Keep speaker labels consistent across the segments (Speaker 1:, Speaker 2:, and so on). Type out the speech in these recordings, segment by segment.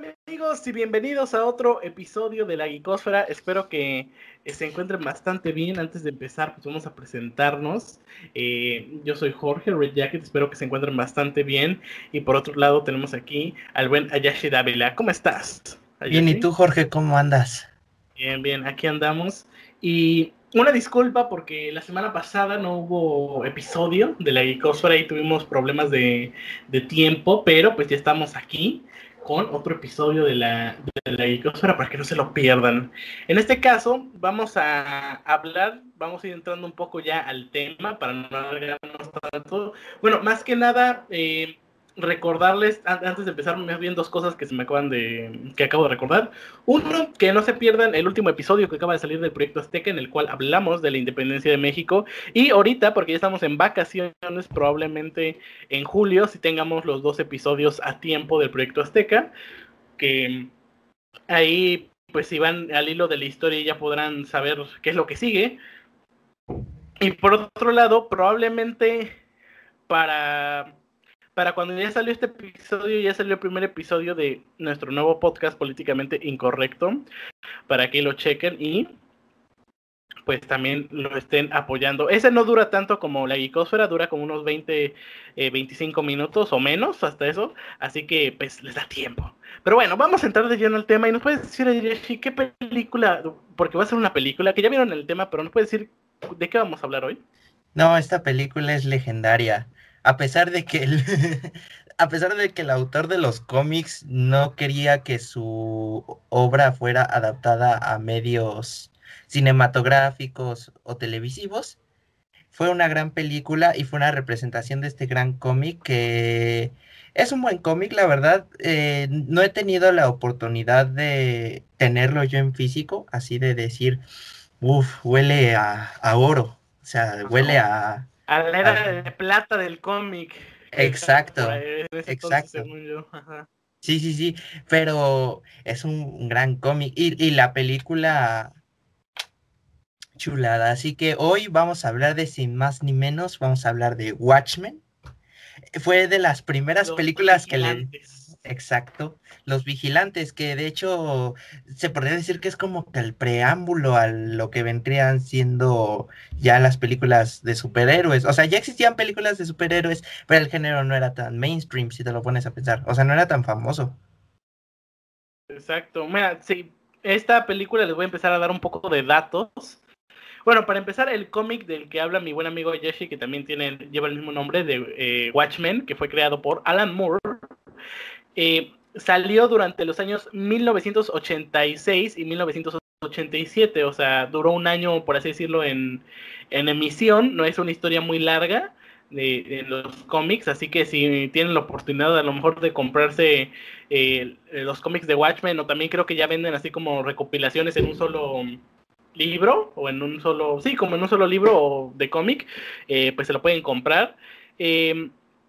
Speaker 1: amigos y bienvenidos a otro episodio de la Geekosfera. Espero que eh, se encuentren bastante bien. Antes de empezar, pues vamos a presentarnos. Eh, yo soy Jorge Red Jacket, espero que se encuentren bastante bien. Y por otro lado tenemos aquí al buen Ayashi Davila. ¿Cómo estás?
Speaker 2: Bien, ¿y tú Jorge, cómo andas?
Speaker 1: Bien, bien, aquí andamos. Y una disculpa porque la semana pasada no hubo episodio de la Geekosfera y tuvimos problemas de, de tiempo, pero pues ya estamos aquí con otro episodio de la, de la para que no se lo pierdan. En este caso, vamos a hablar, vamos a ir entrando un poco ya al tema para no alargarnos tanto. Bueno, más que nada, eh, recordarles, antes de empezar, me bien dos cosas que se me acaban de, que acabo de recordar. Uno, que no se pierdan el último episodio que acaba de salir del proyecto Azteca, en el cual hablamos de la independencia de México. Y ahorita, porque ya estamos en vacaciones, probablemente en julio, si tengamos los dos episodios a tiempo del proyecto Azteca, que ahí, pues si van al hilo de la historia ya podrán saber qué es lo que sigue. Y por otro lado, probablemente para para cuando ya salió este episodio, ya salió el primer episodio de nuestro nuevo podcast políticamente incorrecto, para que lo chequen y pues también lo estén apoyando. Ese no dura tanto como la Geekosfera, dura como unos 20, 25 eh, minutos o menos, hasta eso, así que pues les da tiempo. Pero bueno, vamos a entrar de lleno al tema y nos puedes decir, qué película, porque va a ser una película, que ya vieron el tema, pero nos puedes decir de qué vamos a hablar hoy.
Speaker 2: No, esta película es legendaria a pesar de que el, a pesar de que el autor de los cómics no quería que su obra fuera adaptada a medios cinematográficos o televisivos, fue una gran película y fue una representación de este gran cómic que es un buen cómic, la verdad. Eh, no he tenido la oportunidad de tenerlo yo en físico, así de decir, uff, huele a, a oro, o sea, huele a,
Speaker 1: a la era de plata del cómic.
Speaker 2: Exacto. Exacto. Sí, sí, sí, pero es un, gran cómic y, y, la película chulada. Así que hoy vamos a hablar de sin más ni menos, vamos a hablar de Watchmen. Fue de las primeras películas que le exacto. Los vigilantes, que de hecho se podría decir que es como que el preámbulo a lo que vendrían siendo ya las películas de superhéroes. O sea, ya existían películas de superhéroes, pero el género no era tan mainstream, si te lo pones a pensar. O sea, no era tan famoso.
Speaker 1: Exacto. Mira, sí, esta película les voy a empezar a dar un poco de datos. Bueno, para empezar, el cómic del que habla mi buen amigo Jesse, que también tiene, lleva el mismo nombre de eh, Watchmen, que fue creado por Alan Moore, eh, salió durante los años 1986 y 1987, o sea, duró un año, por así decirlo, en, emisión, no es una historia muy larga de, los cómics, así que si tienen la oportunidad a lo mejor de comprarse eh, los cómics de Watchmen, o también creo que ya venden así como recopilaciones en un solo libro, o en un solo, sí, como en un solo libro de cómic, eh, pues se lo pueden comprar.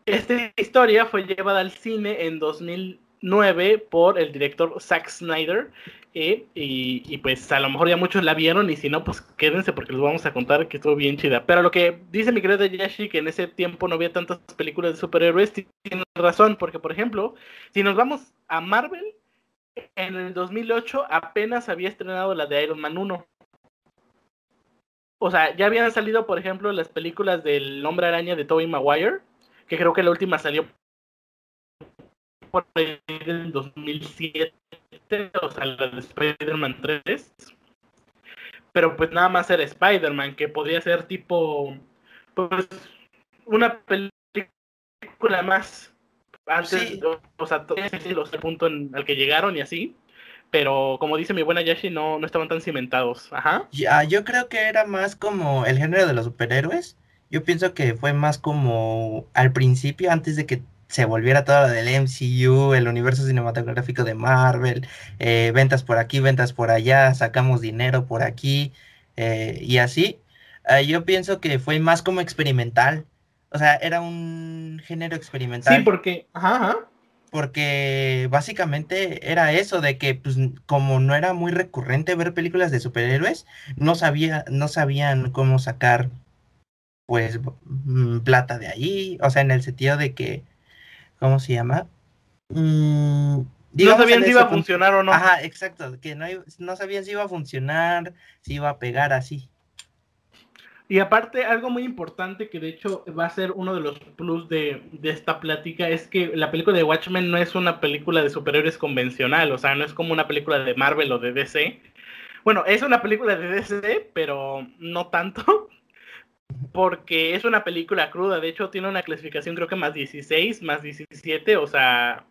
Speaker 1: Esta historia fue llevada al cine en 2009 por el director Zack Snyder. Eh, y, pues a lo mejor ya muchos la vieron y si no, pues quédense porque les vamos a contar que estuvo bien chida. Pero lo que dice mi querido Yashi, que en ese tiempo no había tantas películas de superhéroes, tiene razón, porque por ejemplo, si nos vamos a Marvel, en el 2008 apenas había estrenado la de Iron Man 1. O sea, ya habían salido, por ejemplo, las películas del Hombre Araña de Tobey Maguire que creo que la última salió por el 2007, o sea, la de Spider-Man 3. Pero pues nada más era Spider-Man, que podría ser tipo, pues, una película más antes, o, sea, todo el punto en, al que llegaron y así. Pero como dice mi buena Yashi, no, no estaban tan cimentados. Ajá.
Speaker 2: Ya, yo creo que era más como el género de los superhéroes yo pienso que fue más como al principio, antes de que se volviera todo lo del MCU, el universo cinematográfico de Marvel, eh, ventas por aquí, ventas por allá, sacamos dinero por aquí eh, y así. Eh, yo pienso que fue más como experimental. O sea, era un género experimental.
Speaker 1: Sí, porque, ajá,
Speaker 2: Porque básicamente era eso de que, pues, como no era muy recurrente ver películas de superhéroes, no sabía, no sabían cómo sacar pues mm, plata de ahí, o sea, en el sentido de que, ¿cómo se llama? Mm,
Speaker 1: no sabían si iba a funcionar o no.
Speaker 2: Ajá, exacto, que no, no sabían si iba a funcionar, si iba a pegar así.
Speaker 1: Y aparte, algo muy importante que de hecho va a ser uno de los plus de, esta plática es que la película de Watchmen no es una película de superhéroes convencional, o sea, no es como una película de Marvel o de DC. Bueno, es una película de DC, pero no tanto, porque es una película cruda, de hecho tiene una clasificación creo que más 16, más 17, o sea,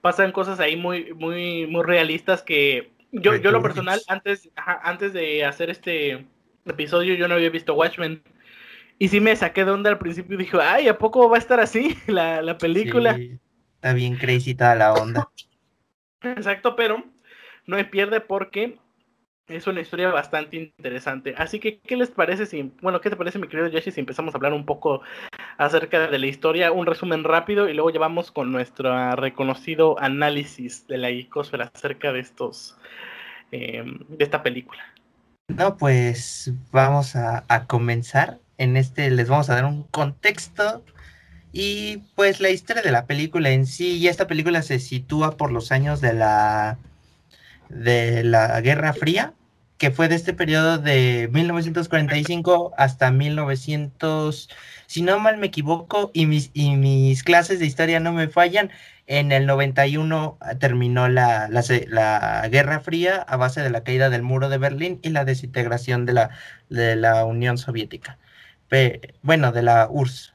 Speaker 1: pasan cosas ahí muy, muy, muy realistas que yo, yo lo personal, antes, antes de hacer este episodio yo no había visto Watchmen. Y sí me saqué de onda al principio y dije, ay, ¿a poco va a estar así la, película?
Speaker 2: está bien crazy toda la onda.
Speaker 1: Exacto, pero no me pierde porque es una historia bastante interesante. Así que, ¿qué les parece si, bueno, qué te parece, mi querido Yoshi, si empezamos a hablar un poco acerca de la historia, un resumen rápido y luego llevamos con nuestro reconocido análisis de la icosfera acerca de estos, eh, de esta película?
Speaker 2: No, pues vamos a, comenzar. En este les vamos a dar un contexto y pues la historia de la película en sí. Y esta película se sitúa por los años de la de la Guerra Fría, que fue de este periodo de 1945 hasta 1900, si no mal me equivoco y mis, y mis clases de historia no me fallan, en el 91 terminó la, la, Guerra Fría a base de la caída del muro de Berlín y la desintegración de la, de la Unión Soviética. bueno, de la URSS.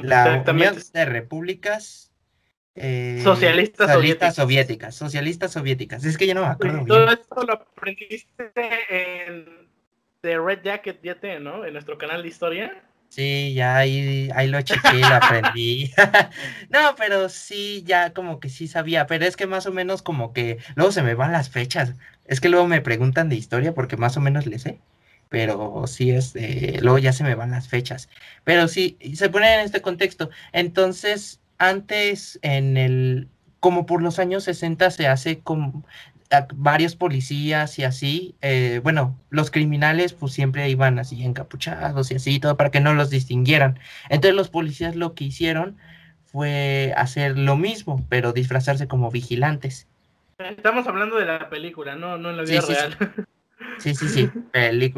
Speaker 2: La Unión de Repúblicas
Speaker 1: eh, socialistas,
Speaker 2: soviéticas. Socialistas soviéticas. Es que yo no me acuerdo.
Speaker 1: Todo esto lo aprendiste en The Red Jacket YT, ¿no? En nuestro canal de historia.
Speaker 2: Sí, ya ahí, ahí lo chequé, lo aprendí. no, pero sí, ya como que sí sabía, pero es que más o menos como que luego se me van las fechas. Es que luego me preguntan de historia porque más o menos le sé, pero sí es, luego ya se me van las fechas. Pero sí, se pone en este contexto. Entonces, antes en el, como por los años 60 se hace como, varios policías y así, eh, bueno, los criminales pues siempre iban así encapuchados y así, todo para que no los distinguieran. Entonces los policías lo que hicieron fue hacer lo mismo, pero disfrazarse como vigilantes.
Speaker 1: Estamos hablando de la película, no, no en la vida real.
Speaker 2: Sí, sí, sí,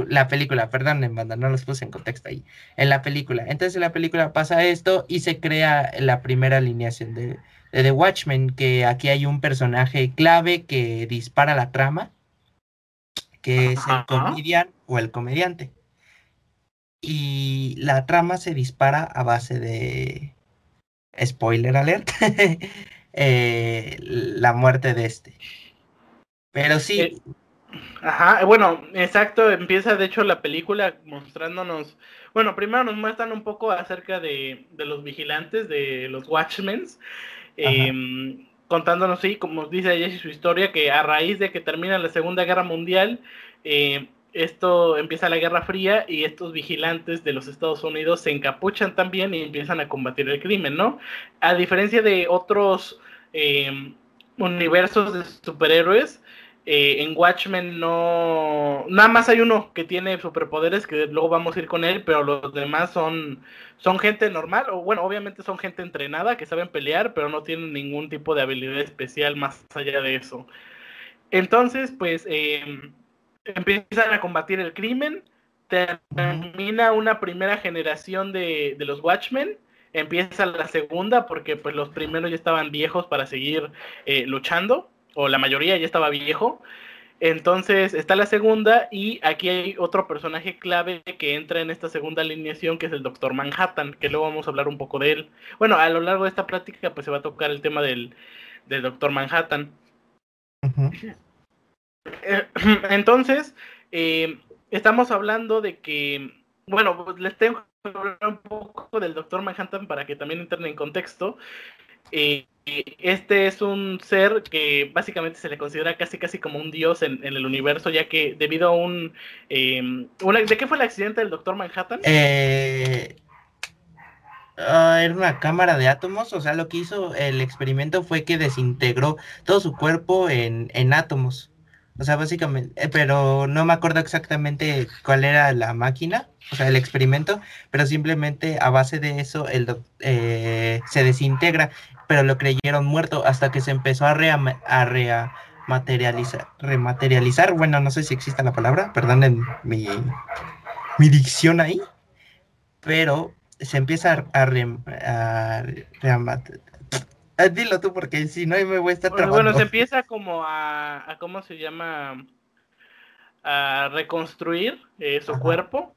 Speaker 2: la película, perdón, en banda, no los puse en contexto ahí. En la película. Entonces en la película pasa esto y se crea la primera alineación de, de The Watchmen, que aquí hay un personaje clave que dispara la trama, que es el comedian o el comediante. Y la trama se dispara a base de spoiler alert, eh, la muerte de este. Pero sí.
Speaker 1: Ajá, bueno, exacto, empieza de hecho la película mostrándonos, bueno, primero nos muestran un poco acerca de, de los vigilantes, de los Watchmen, eh, contándonos, sí, como dice Jesse su historia, que a raíz de que termina la Segunda Guerra Mundial, eh, esto empieza la Guerra Fría y estos vigilantes de los Estados Unidos se encapuchan también y empiezan a combatir el crimen, ¿no? A diferencia de otros em, universos de superhéroes, eh, en Watchmen no. Nada más hay uno que tiene superpoderes, que luego vamos a ir con él, pero los demás son, son gente normal, o bueno, obviamente son gente entrenada, que saben pelear, pero no tienen ningún tipo de habilidad especial más allá de eso. Entonces, pues, em, empiezan a combatir el crimen, termina una primera generación de, de los Watchmen, empieza la segunda, porque pues los primeros ya estaban viejos para seguir eh, luchando o la mayoría ya estaba viejo. Entonces está la segunda y aquí hay otro personaje clave que entra en esta segunda alineación que es el Doctor Manhattan, que luego vamos a hablar un poco de él. Bueno, a lo largo de esta práctica pues se va a tocar el tema del, del Doctor Manhattan. Eh, entonces, eh, estamos hablando de que, bueno, pues, les tengo que hablar un poco del Doctor Manhattan para que también entren en contexto. Eh, este es un ser que básicamente se le considera casi casi como un dios en, el universo, ya que debido a un... Em, ¿De qué fue el accidente del Doctor Manhattan?
Speaker 2: Eh, ah, era una cámara de átomos, o sea, lo que hizo el experimento fue que desintegró todo su cuerpo en, en átomos. O sea, básicamente, eh, pero no me acuerdo exactamente cuál era la máquina, o sea, el experimento, pero simplemente a base de eso el, eh, se desintegra pero lo creyeron muerto hasta que se empezó a, a rematerializar, rematerializar, bueno, no sé si existe la palabra, perdonen mi, mi dicción ahí, pero se empieza a, a, ah, Dilo tú, porque si no me voy a estar
Speaker 1: trabajando. Bueno, se empieza como a, a ¿cómo se llama? A reconstruir eh, su cuerpo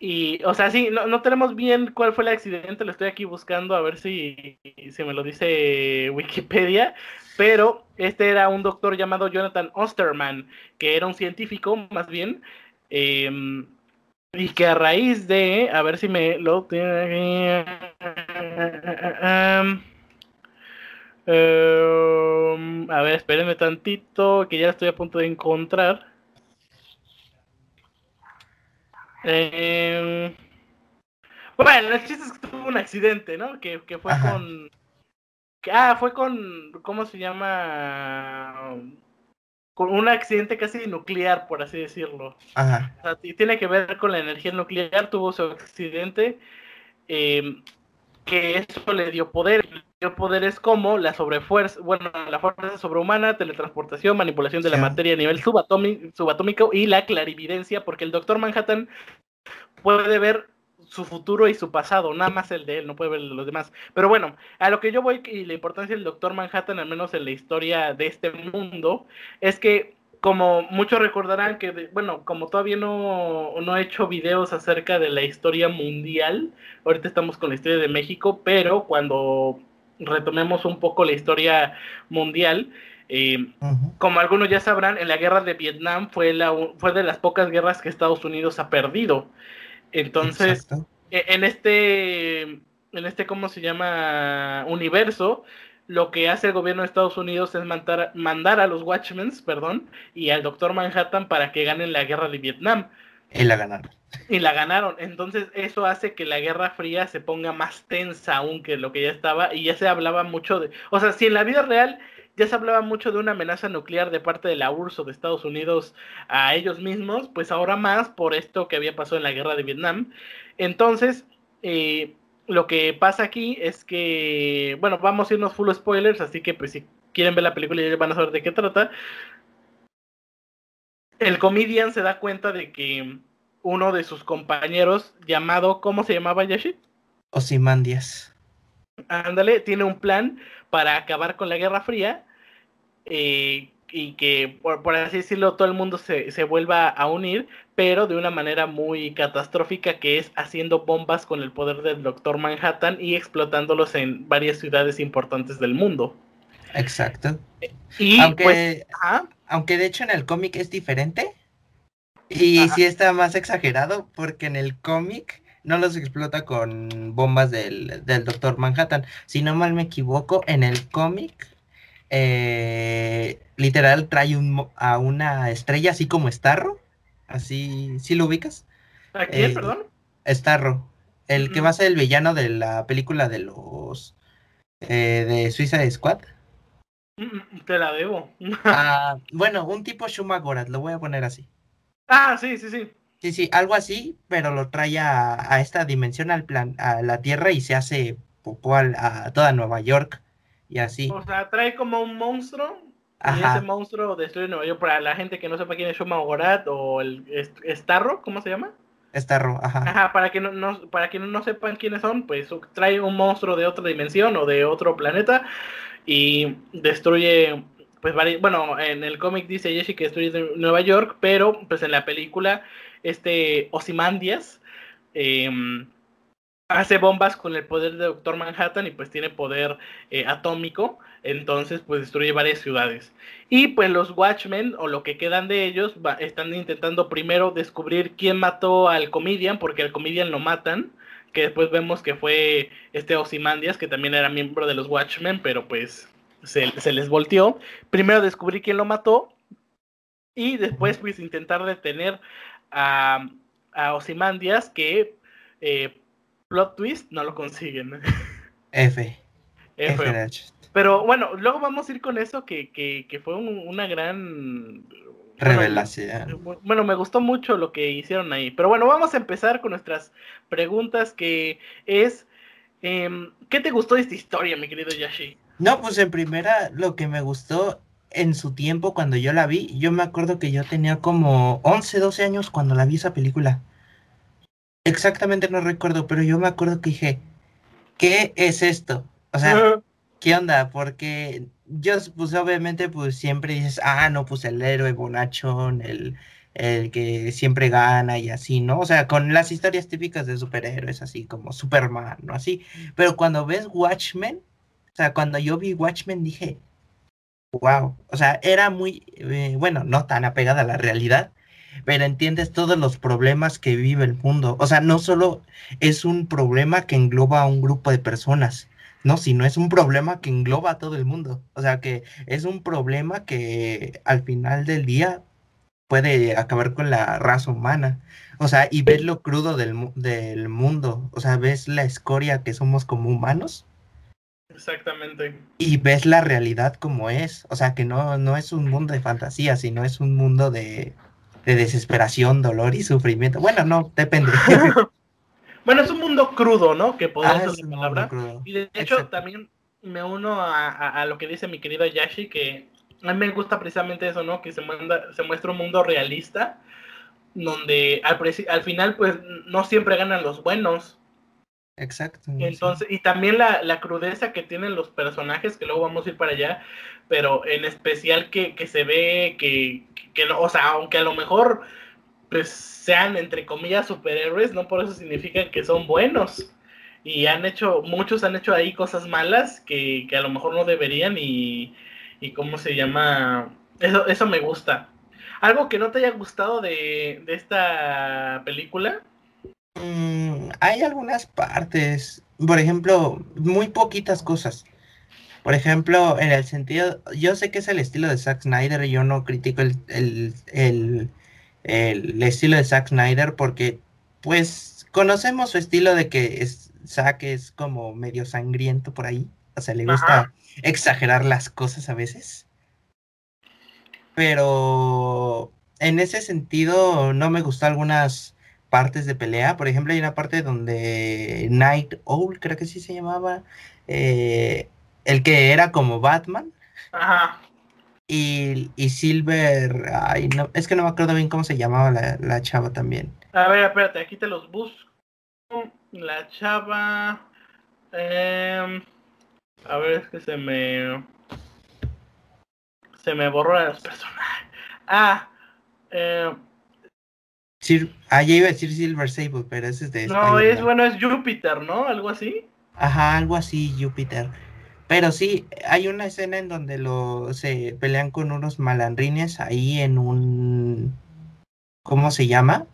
Speaker 1: y, o sea, sí, no, no, tenemos bien cuál fue el accidente, lo estoy aquí buscando a ver si, si me lo dice Wikipedia, pero este era un doctor llamado Jonathan Osterman, que era un científico más bien, em, y que a raíz de, a ver si me lo. Em, em, a ver, espérenme tantito, que ya estoy a punto de encontrar. Eh, bueno, el chiste es que tuvo un accidente, ¿no? Que, fue con. ah, fue con. ¿Cómo se llama? Con un accidente casi nuclear, por así decirlo. Ajá. O sea, tiene que ver con la energía nuclear, tuvo su accidente. Eh, que eso le dio poder. Poderes como la sobrefuerza, bueno, la fuerza sobrehumana, teletransportación, manipulación de la materia a nivel subatómico y la clarividencia, porque el Doctor Manhattan puede ver su futuro y su pasado, nada más el de él, no puede ver los demás. Pero bueno, a lo que yo voy y la importancia del Doctor Manhattan, al menos en la historia de este mundo, es que como muchos recordarán que, bueno, como todavía no, no he hecho videos acerca de la historia mundial, ahorita estamos con la historia de México, pero cuando retomemos un poco la historia mundial, eh, como algunos ya sabrán, en la guerra de Vietnam fue, la, fue de las pocas guerras que Estados Unidos ha perdido. Entonces, e, en este, en este, ¿cómo se llama? Universo, lo que hace el gobierno de Estados Unidos es mandar, mandar a los Watchmen, perdón, y al Doctor Manhattan para que ganen la guerra de Vietnam.
Speaker 2: Y la ganaron.
Speaker 1: Y la ganaron. Entonces eso hace que la Guerra Fría se ponga más tensa aún que lo que ya estaba y ya se hablaba mucho de... O sea, si en la vida real ya se hablaba mucho de una amenaza nuclear de parte de la URSS o de Estados Unidos a ellos mismos, pues ahora más por esto que había pasado en la Guerra de Vietnam. Entonces, eh, lo que pasa aquí es que, bueno, vamos a irnos full spoilers, así que pues si quieren ver la película ya van a saber de qué trata. El comedian se da cuenta de que uno de sus compañeros, llamado, ¿cómo se llamaba Yashi?
Speaker 2: Osimandias.
Speaker 1: Ándale, tiene un plan para acabar con la Guerra Fría eh, y que, por, así decirlo, todo el mundo se, se, vuelva a unir, pero de una manera muy catastrófica, que es haciendo bombas con el poder del Doctor Manhattan y explotándolos en varias ciudades importantes del mundo.
Speaker 2: Exacto. Y aunque, pues, aunque de hecho en el cómic es diferente, y sí está más exagerado, porque en el cómic no los explota con bombas del, del Doctor Manhattan. Si no mal me equivoco, en el cómic eh, literal trae un, a una estrella así como Starro. Así, ¿sí lo ubicas?
Speaker 1: ¿A quién, eh, perdón?
Speaker 2: Starro. El que va a ser el villano de la película de los eh, de Suiza Squad.
Speaker 1: Te la debo.
Speaker 2: ah, bueno, un tipo Shuma Gorat, lo voy a poner así.
Speaker 1: Ah, sí, sí, sí.
Speaker 2: Sí, sí, algo así, pero lo trae a, esta dimensión, al plan, a la Tierra y se hace popó a toda Nueva York y así.
Speaker 1: O sea, trae como un monstruo y ese monstruo destruye Nueva York. Para la gente que no sepa quién es Shuma Gorat o el Starro, ¿cómo se llama?
Speaker 2: Starro, ajá.
Speaker 1: Ajá, para que no, para que no sepan quiénes son, pues trae un monstruo de otra dimensión o de otro planeta y destruye pues bueno, en el cómic dice Yeshi que destruye Nueva York, pero pues en la película este Ozymandias eh, hace bombas con el poder de Doctor Manhattan y pues tiene poder eh, atómico, entonces pues destruye varias ciudades. Y pues los Watchmen o lo que quedan de ellos están intentando primero descubrir quién mató al Comedian, porque al Comedian lo matan, que después vemos que fue este Ozymandias, que también era miembro de los Watchmen, pero pues se, se les volteó. Primero descubrir quién lo mató y después pues intentar detener a, a Ozymandias que eh, plot twist, no lo consiguen.
Speaker 2: F. F.
Speaker 1: Pero bueno, luego vamos a ir con eso que, que, que fue una gran
Speaker 2: revelación.
Speaker 1: Bueno, me gustó mucho lo que hicieron ahí. Pero bueno, vamos a empezar con nuestras preguntas, que es Em, ¿Qué te gustó de esta historia, mi querido Yashi?
Speaker 2: No, pues en primera, lo que me gustó en su tiempo cuando yo la vi, yo me acuerdo que yo tenía como 11, 12 años cuando la vi esa película. Exactamente no recuerdo, pero yo me acuerdo que dije, ¿qué es esto? O sea, ¿qué onda? Porque yo, pues obviamente, pues siempre dices, ah, no, pues el héroe bonachón, el, el que siempre gana y así, ¿no? O sea, con las historias típicas de superhéroes, así como Superman, ¿no? Así. Pero cuando ves Watchmen, sea, cuando yo vi Watchmen dije, wow, o sea, era muy, eh, bueno, no tan apegada a la realidad, pero entiendes todos los problemas que vive el mundo. O sea, no solo es un problema que engloba a un grupo de personas, no, sino es un problema que engloba a todo el mundo. O sea, que es un problema que al final del día puede acabar con la raza humana. O sea, y ves lo crudo del, del mundo. O sea, ves la escoria que somos como humanos.
Speaker 1: Exactamente.
Speaker 2: Y ves la realidad como es. O sea, que no, no es un mundo de fantasía, sino es un mundo de, de desesperación, dolor y sufrimiento. Bueno, no, depende.
Speaker 1: bueno, es un mundo crudo, ¿no? Que podría ah, ser la palabra. Y de hecho, también me uno a, a, lo que dice mi querido Yashi, que a mí me gusta precisamente eso, ¿no? Que se, manda, se muestra un mundo realista, donde al, al final, pues, no siempre ganan los buenos.
Speaker 2: Exacto.
Speaker 1: Entonces, y también la, la, crudeza que tienen los personajes, que luego vamos a ir para allá, pero en especial que, que se ve que, que, no, o sea, aunque a lo mejor pues sean entre comillas superhéroes, no por eso significa que son buenos. Y han hecho, muchos han hecho ahí cosas malas que, que a lo mejor no deberían y, y cómo se llama. Eso, eso me gusta. ¿Algo que no te haya gustado de, de esta película?
Speaker 2: Mm, hay algunas partes, por ejemplo, muy poquitas cosas. Por ejemplo, en el sentido, yo sé que es el estilo de Zack Snyder, yo no critico el, el, el, el estilo de Zack Snyder porque, pues, conocemos su estilo de que es, Zack es como medio sangriento por ahí, o sea, le gusta exagerar las cosas a veces. Pero en ese sentido no me gustó algunas partes de pelea. Por ejemplo, hay una parte donde Night Owl, creo que sí se llamaba, eh, el que era como Batman.
Speaker 1: Ajá.
Speaker 2: Y, y, Silver, ay, no, es que no me acuerdo bien cómo se llamaba la, la chava también.
Speaker 1: A ver, espérate, aquí te los busco. La chava. Eh, a ver, es que se me. Se me borró las personajes. Ah, eh.
Speaker 2: Ah, ya iba a decir Silver Sable, pero ese es de.
Speaker 1: No, es bueno, es Júpiter, ¿no? Algo así.
Speaker 2: Ajá, algo así, Júpiter. Pero sí, hay una escena en donde lo, se pelean con unos malandrines ahí en un. ¿Cómo se llama?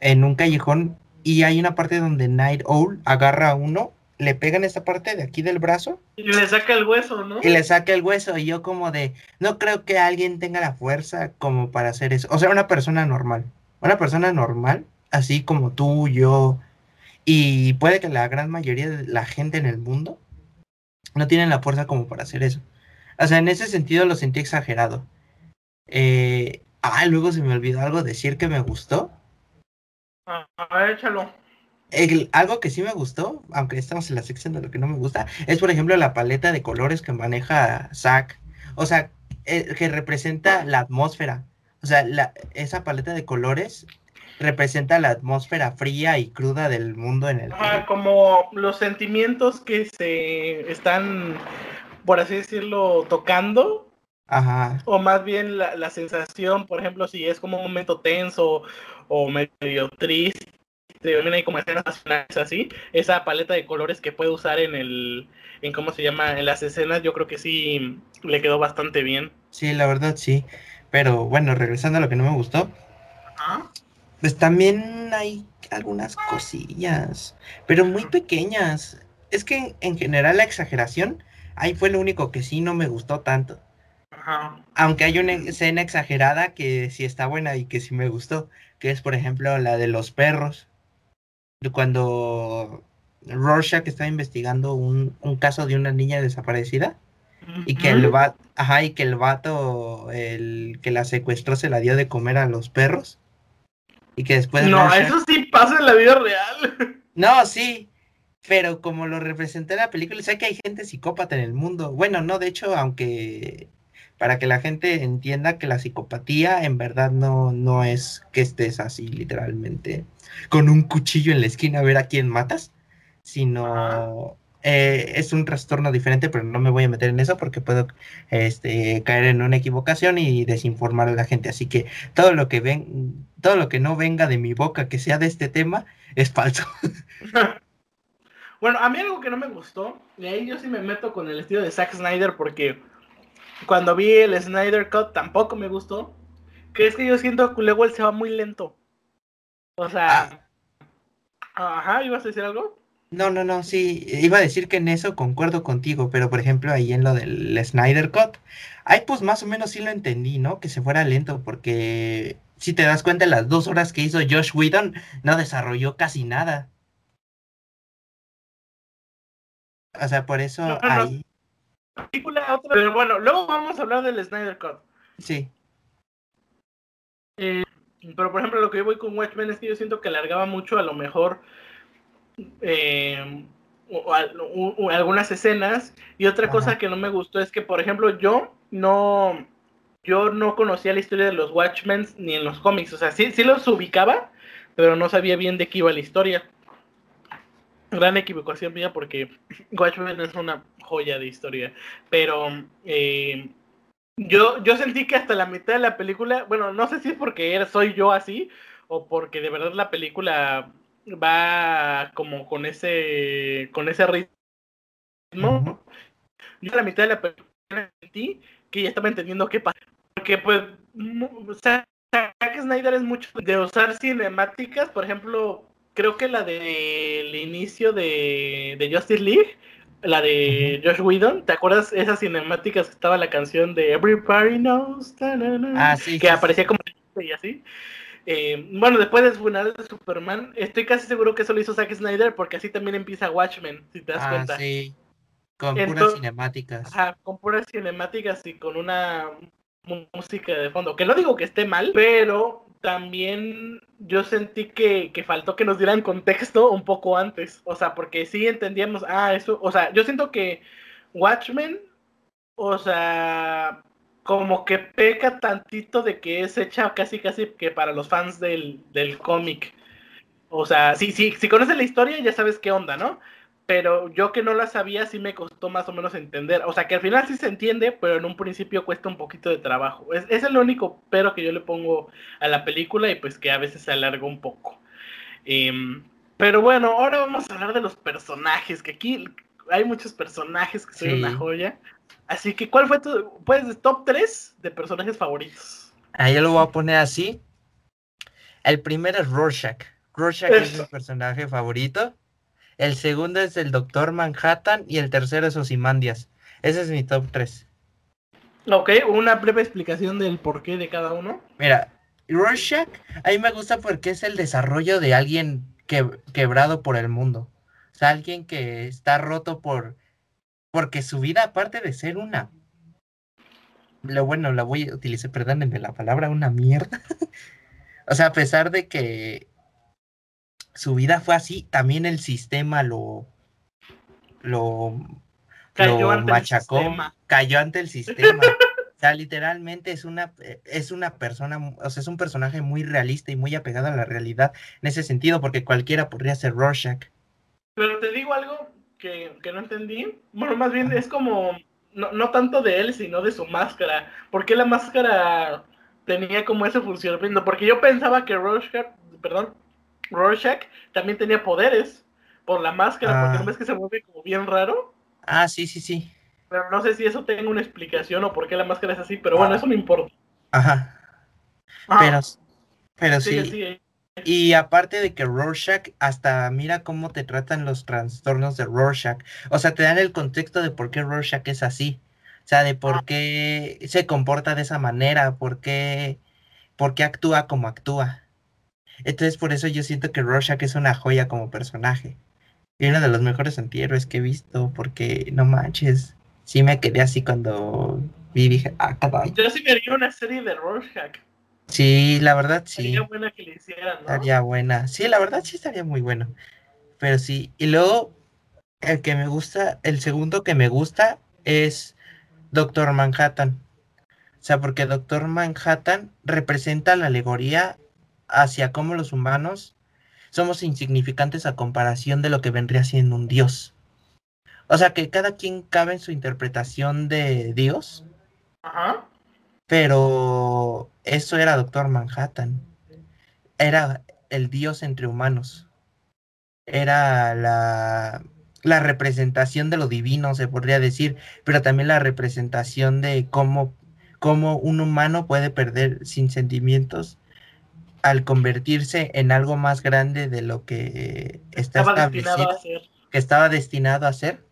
Speaker 2: En un callejón. Y hay una parte donde Night Owl agarra a uno le pega en esta parte de aquí del brazo.
Speaker 1: Y le saca el hueso, ¿no?
Speaker 2: Y le saca el hueso. Y yo como de, no creo que alguien tenga la fuerza como para hacer eso. O sea, una persona normal. Una persona normal, así como tú, yo. Y puede que la gran mayoría de la gente en el mundo no tienen la fuerza como para hacer eso. O sea, en ese sentido lo sentí exagerado. Eh, ah, luego se me olvidó algo decir que me gustó.
Speaker 1: Ah, échalo
Speaker 2: algo que sí me gustó, aunque estamos en la sección de lo que no me gusta, es por ejemplo la paleta de colores que maneja Zack. O sea, eh, que representa la atmósfera. O sea, la, esa paleta de colores representa la atmósfera fría y cruda del mundo en el
Speaker 1: Ajá, como los sentimientos que se están, por así decirlo, tocando.
Speaker 2: Ajá.
Speaker 1: O más bien la, la sensación, por ejemplo, si es como un momento tenso o medio triste también hay como escenas así, esa paleta de colores que puede usar en el, en cómo se llama, en las escenas, yo creo que sí le quedó bastante bien.
Speaker 2: Sí, la verdad sí, pero bueno, regresando a lo que no me gustó, pues también hay algunas cosillas, pero muy pequeñas. Es que en general la exageración, ahí fue lo único que sí no me gustó tanto. Aunque hay una escena exagerada que sí está buena y que sí me gustó, que es por ejemplo la de los perros cuando Rorschach está investigando un, caso de una niña desaparecida y que el vato, ajá, y que el vato, el que la secuestró se la dio de comer a los perros y que después
Speaker 1: No, eso sí pasa en la vida real.
Speaker 2: No, sí, Pero como lo representé en la película, sé que hay gente psicópata en el mundo. Bueno, no, de hecho, aunque para que la gente entienda que la psicopatía en verdad no, no es que estés así literalmente con un cuchillo en la esquina a ver a quién matas, sino eh, es un trastorno diferente, pero no me voy a meter en eso porque puedo este, caer en una equivocación y desinformar a la gente. Así que todo lo que ven, todo lo que no venga de mi boca que sea de este tema es falso.
Speaker 1: bueno, a mí algo que no me gustó, y ahí yo sí me meto con el estilo de Zack Snyder porque cuando vi el Snyder Cut tampoco me gustó. Que es que yo siento que luego él se va muy lento. O sea. Ah. Ajá, ¿ibas a decir algo?
Speaker 2: No, no, no, sí, iba a decir que en eso concuerdo contigo, pero por ejemplo ahí en lo del Snyder Cut, ahí pues más o menos sí lo entendí, ¿no? Que se fuera lento, porque si te das cuenta, las dos horas que hizo Josh Whedon no desarrolló casi nada. O sea, por eso ahí
Speaker 1: pero bueno, luego vamos a hablar del Snyder Cut.
Speaker 2: Sí.
Speaker 1: Eh, pero por ejemplo, lo que yo voy con Watchmen es que yo siento que alargaba mucho a lo mejor eh, algunas escenas. Y otra cosa que no me gustó es que, por ejemplo, yo no yo no conocía la historia de los Watchmen ni en los cómics. O sea, sí, sí los ubicaba, pero no sabía bien de qué iba la historia gran equivocación mía porque Watchmen es una joya de historia. Pero eh, yo, yo sentí que hasta la mitad de la película, bueno, no sé si es porque soy yo así o porque de verdad la película va como con ese con ese ritmo. Yo a la mitad de la película sentí que ya estaba entendiendo qué pasa. Porque pues Zack Snyder es mucho de usar cinemáticas, por ejemplo, creo que la del inicio de, de Justice League, la de Josh Whedon, ¿te acuerdas esas cinemáticas que estaba la canción de Everybody Knows?
Speaker 2: Ah, sí,
Speaker 1: que aparecía como y así. Eh, bueno, después del funeral de Superman, estoy casi seguro que eso lo hizo Zack Snyder porque así también empieza Watchmen, si te das ah, cuenta.
Speaker 2: Sí, con puras cinemáticas.
Speaker 1: Ajá, con puras cinemáticas y con una música de fondo. Que no digo que esté mal, pero también yo sentí que, faltó que nos dieran contexto un poco antes. O sea, porque sí entendíamos, ah, eso, o sea, yo siento que Watchmen, o sea, como que peca tantito de que es hecha casi casi que para los fans del, del cómic. O sea, sí, sí, si conoces la historia ya sabes qué onda, ¿no? pero yo que no la sabía sí me costó más o menos entender. O sea, que al final sí se entiende, pero en un principio cuesta un poquito de trabajo. Es, es el único pero que yo le pongo a la película y pues que a veces se alarga un poco. Em, pero bueno, ahora vamos a hablar de los personajes, que aquí hay muchos personajes que son una joya. Así que, ¿cuál fue tu pues, top 3 de personajes favoritos?
Speaker 2: Ahí yo lo voy a poner así. El primero es Rorschach. Rorschach es mi personaje favorito. El segundo es el Doctor Manhattan y el tercero es Osimandias. Ese es mi top 3.
Speaker 1: Ok, una breve explicación del porqué de cada uno.
Speaker 2: Mira, Rorschach, a mí me gusta porque es el desarrollo de alguien quebrado por el mundo. O sea, alguien que está roto por... Porque su vida, aparte de ser una... Lo bueno, la voy a utilizar, perdónenme la palabra, una mierda. o sea, a pesar de que su vida fue así, también el sistema lo, lo,
Speaker 1: cayó
Speaker 2: machacó, cayó ante el sistema. o sea, literalmente es una, es una persona, o sea, es un personaje muy realista y muy apegado a la realidad en ese sentido, porque cualquiera podría ser Rorschach.
Speaker 1: Pero te digo algo que, no entendí. Bueno, más bien es como, no, no tanto de él, sino de su máscara. ¿Por qué la máscara tenía como ese funcionamiento? Porque yo pensaba que Rorschach, perdón, Rorschach también tenía poderes por la máscara, porque no ah. ves que se mueve como bien raro.
Speaker 2: Ah, sí, sí, sí.
Speaker 1: Pero no sé si eso tenga una explicación o por qué la máscara es así, pero bueno, ah. eso no importa.
Speaker 2: Ajá. Pero, pero sí. Y aparte de que Rorschach, hasta mira cómo te tratan los trastornos de Rorschach. O sea, te dan el contexto de por qué Rorschach es así. O sea, de por ah. qué se comporta de esa manera, por qué, por qué actúa como actúa. Entonces por eso yo siento que Rorschach es una joya como personaje. Y uno de los mejores antihéroes que he visto, porque no manches, sí me quedé así cuando vi dije, ah, caray.
Speaker 1: Yo sí quería una serie de Rorschach.
Speaker 2: Sí, la verdad sí.
Speaker 1: Estaría buena que le hicieran, ¿no?
Speaker 2: Estaría buena. Sí, la verdad sí estaría muy bueno. Pero sí, y luego El que me gusta, el segundo que me gusta es Doctor Manhattan. O sea, porque Doctor Manhattan representa la alegoría hacia cómo los humanos somos insignificantes a comparación de lo que vendría siendo un dios. O sea, que cada quien cabe en su interpretación de Dios.
Speaker 1: Ajá.
Speaker 2: Pero eso era Doctor Manhattan. Era el dios entre humanos. Era la, la representación de lo divino, se podría decir, pero también la representación de cómo, cómo un humano puede perder sin sentimientos al convertirse en algo más grande de lo que está
Speaker 1: Estaba
Speaker 2: establecido,
Speaker 1: destinado a ser.
Speaker 2: que estaba destinado a ser,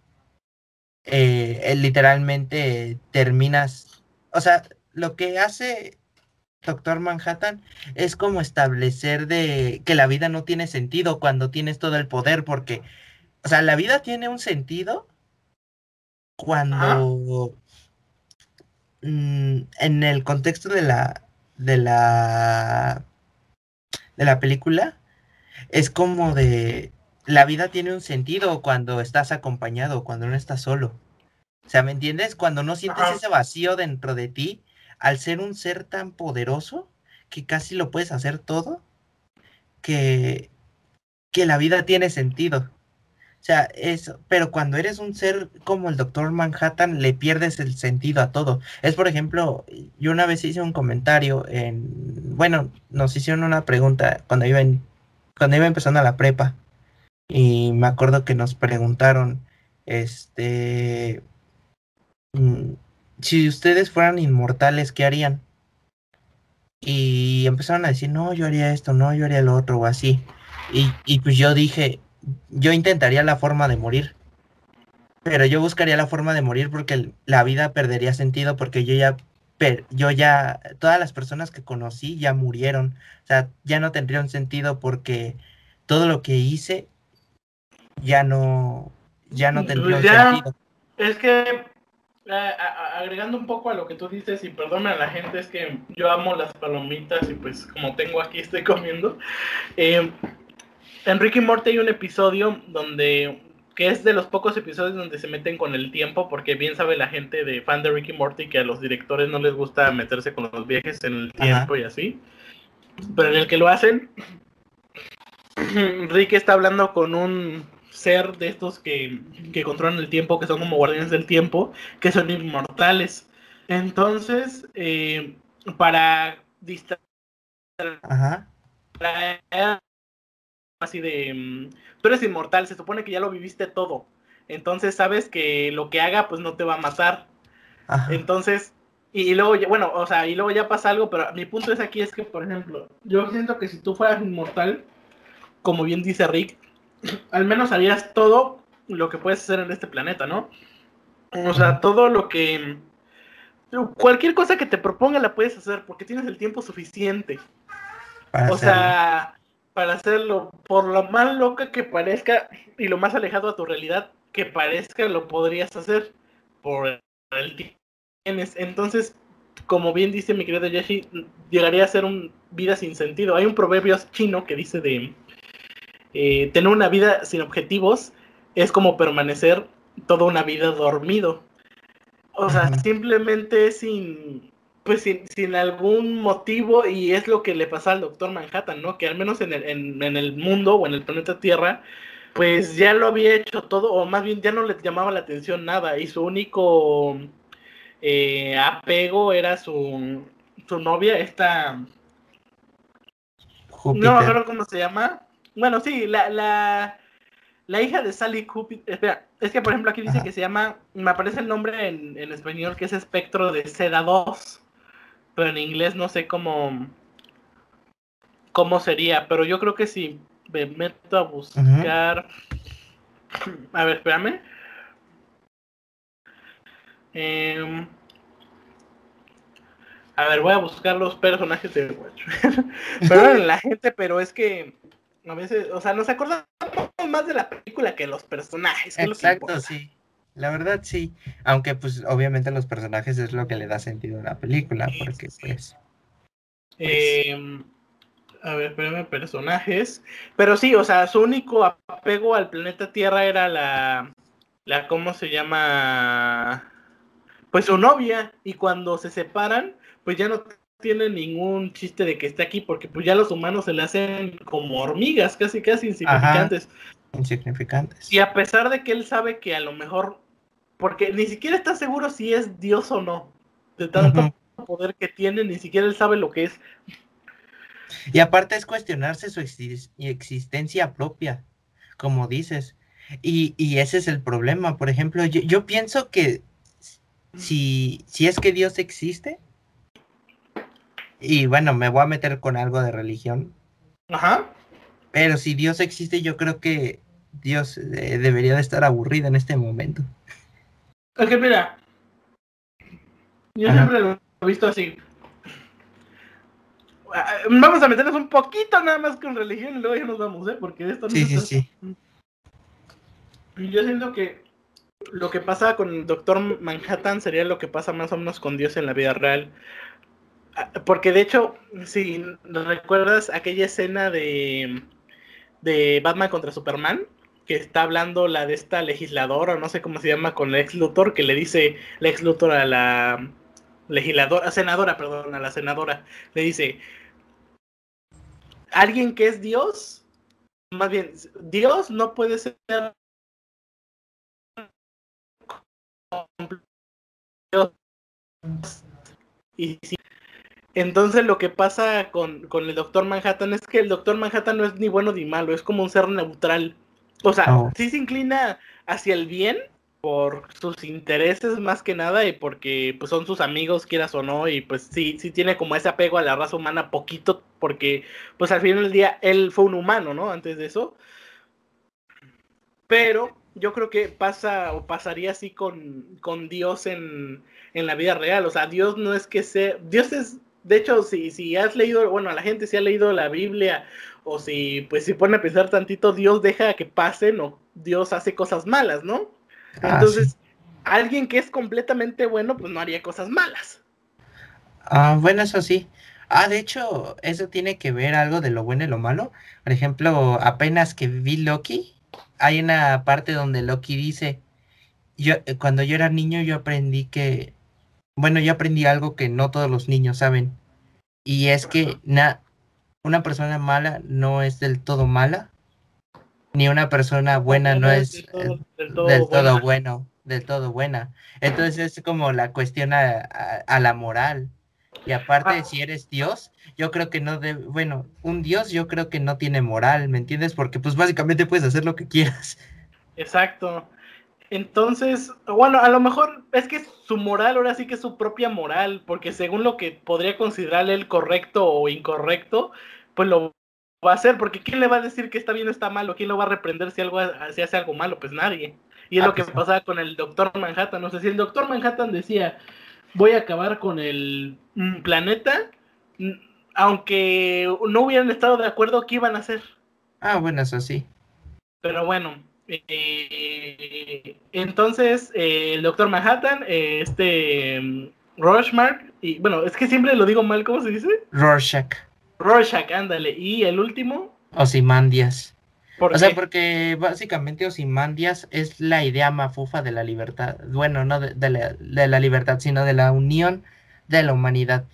Speaker 2: eh, eh, literalmente terminas, o sea, lo que hace Doctor Manhattan es como establecer de que la vida no tiene sentido cuando tienes todo el poder, porque, o sea, la vida tiene un sentido cuando mm, en el contexto de la de la de la película es como de la vida tiene un sentido cuando estás acompañado, cuando no estás solo. O sea, ¿me entiendes? Cuando no sientes ese vacío dentro de ti, al ser un ser tan poderoso que casi lo puedes hacer todo, que, que la vida tiene sentido. O sea, eso, pero cuando eres un ser como el Doctor Manhattan, le pierdes el sentido a todo. Es, por ejemplo, yo una vez hice un comentario en, bueno, nos hicieron una pregunta cuando iba en, cuando iba empezando la prepa. Y me acuerdo que nos preguntaron, este, mm, si ustedes fueran inmortales, ¿qué harían? Y empezaron a decir, no, yo haría esto, no, yo haría lo otro, o así. Y, y pues yo dije, yo intentaría la forma de morir. Pero yo buscaría la forma de morir porque la vida perdería sentido porque yo ya, per- yo ya, todas las personas que conocí ya murieron. O sea, ya no tendría un sentido porque todo lo que hice ya no, ya no tendría un
Speaker 1: Ya.
Speaker 2: sentido.
Speaker 1: Es que, agregando un poco a lo que tú dices, y perdóname a la gente, es que yo amo las palomitas y pues como tengo aquí estoy comiendo. Eh, en Ricky Morty hay un episodio donde, que es de los pocos episodios donde se meten con el tiempo, porque bien sabe la gente de fan de Ricky Morty que a los directores no les gusta meterse con los viajes en el
Speaker 2: Ajá.
Speaker 1: tiempo y así. Pero en el que lo hacen, Ricky está hablando con un ser de estos que, que controlan el tiempo, que son como guardianes del tiempo, que son inmortales. Entonces, eh, para distraer
Speaker 2: Ajá.
Speaker 1: así de, mm, tú eres inmortal, se supone que ya lo viviste todo. Entonces sabes que lo que haga pues no te va a matar.
Speaker 2: Ajá.
Speaker 1: Entonces, y, y luego, ya- bueno, o sea, y luego ya pasa algo, pero mi punto es aquí es que, por ejemplo, yo siento que si tú fueras inmortal, como bien dice Rick, al menos harías todo lo que puedes hacer en este planeta, ¿no? O sea, todo lo que... Cualquier cosa que te proponga la puedes hacer porque tienes el tiempo suficiente.
Speaker 2: para
Speaker 1: O
Speaker 2: hacerlo.
Speaker 1: sea, para hacerlo, por lo más loca que parezca y lo más alejado a tu realidad que parezca, lo podrías hacer por el tiempo que tienes. Entonces, como bien dice mi querido Yashi, llegaría a ser un vida sin sentido. Hay un proverbio chino que dice de eh, tener una vida sin objetivos es como permanecer toda una vida dormido. O sea, simplemente sin, pues sin, sin algún motivo y es lo que le pasa al Doctor Manhattan, ¿no? Que al menos en el, en, en el mundo o en el planeta Tierra, pues ya lo había hecho todo, o más bien ya no le llamaba la atención nada y su único eh, apego era su, su novia, esta...
Speaker 2: Júpiter.
Speaker 1: No me acuerdo cómo se llama. Bueno, sí, la, la, la hija de Sally Cooper. Espera, es que por ejemplo aquí dice
Speaker 2: Ajá.
Speaker 1: que se llama. Me aparece el nombre en, en español que es espectro de Seda 2. Pero en inglés no sé cómo. cómo sería. Pero yo creo que si me meto a buscar. A ver, espérame. Em, a ver, voy a buscar los personajes de Watchmen. Perdón la gente, pero es que a veces, o sea, nos acordamos más de la película que los personajes. que es lo que
Speaker 2: Exacto, sí. La verdad sí. Aunque pues obviamente los personajes es lo que le da sentido a la película, porque
Speaker 1: sí.
Speaker 2: pues...
Speaker 1: Eh, A ver, espérame, personajes. Pero sí, o sea, su único apego al planeta Tierra era la. la ¿Cómo se llama? Pues su novia. Y cuando se separan, pues ya no tiene ningún chiste de que esté aquí, porque pues ya los humanos se le hacen como hormigas, casi casi insignificantes.
Speaker 2: Insignificantes.
Speaker 1: Y a pesar de que él sabe que a lo mejor, porque ni siquiera está seguro si es Dios o no, de tanto poder que tiene, ni siquiera él sabe lo que es.
Speaker 2: Y aparte es cuestionarse su existencia propia, como dices. Y, y, ese es el problema. Por ejemplo, yo, yo pienso que si, si es que Dios existe, y bueno, me voy a meter con algo de religión.
Speaker 1: Ajá.
Speaker 2: Pero si Dios existe, yo creo que Dios eh, debería de estar aburrido en este momento.
Speaker 1: Es que mira, yo siempre lo he visto así. Vamos a meternos un poquito nada más con religión y luego ya nos vamos, ¿eh? Porque esto no
Speaker 2: Sí, sí, sí.
Speaker 1: Yo siento que lo que pasa con el Doctor Manhattan sería lo que pasa más o menos con Dios en la vida real. Ah, porque de hecho, si recuerdas aquella escena de, de Batman contra Superman, que está hablando la de esta legisladora, no sé cómo se llama, con Lex Luthor, que le dice Lex Luthor a la legisladora, senadora, perdón, a la senadora, le dice, alguien que es Dios, más bien, Dios no puede ser y si entonces lo que pasa con, con, el Doctor Manhattan es que el Doctor Manhattan no es ni bueno ni malo, es como un ser neutral. O sea, oh. sí se inclina hacia el bien por sus intereses más que nada y porque pues son sus amigos, quieras o no, y pues sí, sí tiene como ese apego a la raza humana poquito, porque pues al final del día él fue un humano, ¿no? Antes de eso. Pero yo creo que pasa o pasaría así con, con Dios en, en la vida real. O sea, Dios no es que sea, Dios es de hecho, si, si has leído, bueno, la gente si ha leído la Biblia, o si pues si pone a pensar tantito, Dios deja que pasen o Dios hace cosas malas, ¿no? Ah, Entonces, alguien que es completamente bueno, pues no haría cosas malas.
Speaker 2: Ah, bueno, eso sí. Ah, de hecho, eso tiene que ver algo de lo bueno y lo malo. Por ejemplo, apenas que vi Loki, hay una parte donde Loki dice, yo eh, cuando yo era niño yo aprendí que bueno, yo aprendí algo que no todos los niños saben. Y es que una persona mala no es del todo mala, ni una persona buena no, es del todo, bueno, del todo buena. Entonces es como la cuestión a, la moral. Y aparte, ah. si eres Dios, yo creo que no debe, bueno, un Dios yo creo que no tiene moral, ¿me entiendes? Porque pues básicamente puedes hacer lo que quieras.
Speaker 1: Exacto. Entonces, bueno, a lo mejor es que su moral ahora sí que es su propia moral, porque según lo que podría considerar él correcto o incorrecto, pues lo va a hacer, porque ¿quién le va a decir que está bien o está malo? ¿Quién lo va a reprender si, algo, si hace algo malo? Pues nadie. Y es ah, lo que pues pasaba con el Doctor Manhattan. No sé si el Doctor Manhattan decía, voy a acabar con el mm, planeta, mm, aunque no hubieran estado de acuerdo, ¿qué iban a hacer?
Speaker 2: Ah, bueno, eso sí.
Speaker 1: Pero bueno, eh, entonces, eh, el Doctor Manhattan, eh, este mm, Rorschach, y bueno, es que siempre lo digo mal, ¿cómo se dice?
Speaker 2: Rorschach.
Speaker 1: Rorschach, ándale. Y el último.
Speaker 2: Osimandias. o sea, porque básicamente Osimandias es la idea mafufa de la libertad. Bueno, no de, la, de la libertad, sino de la unión de la humanidad.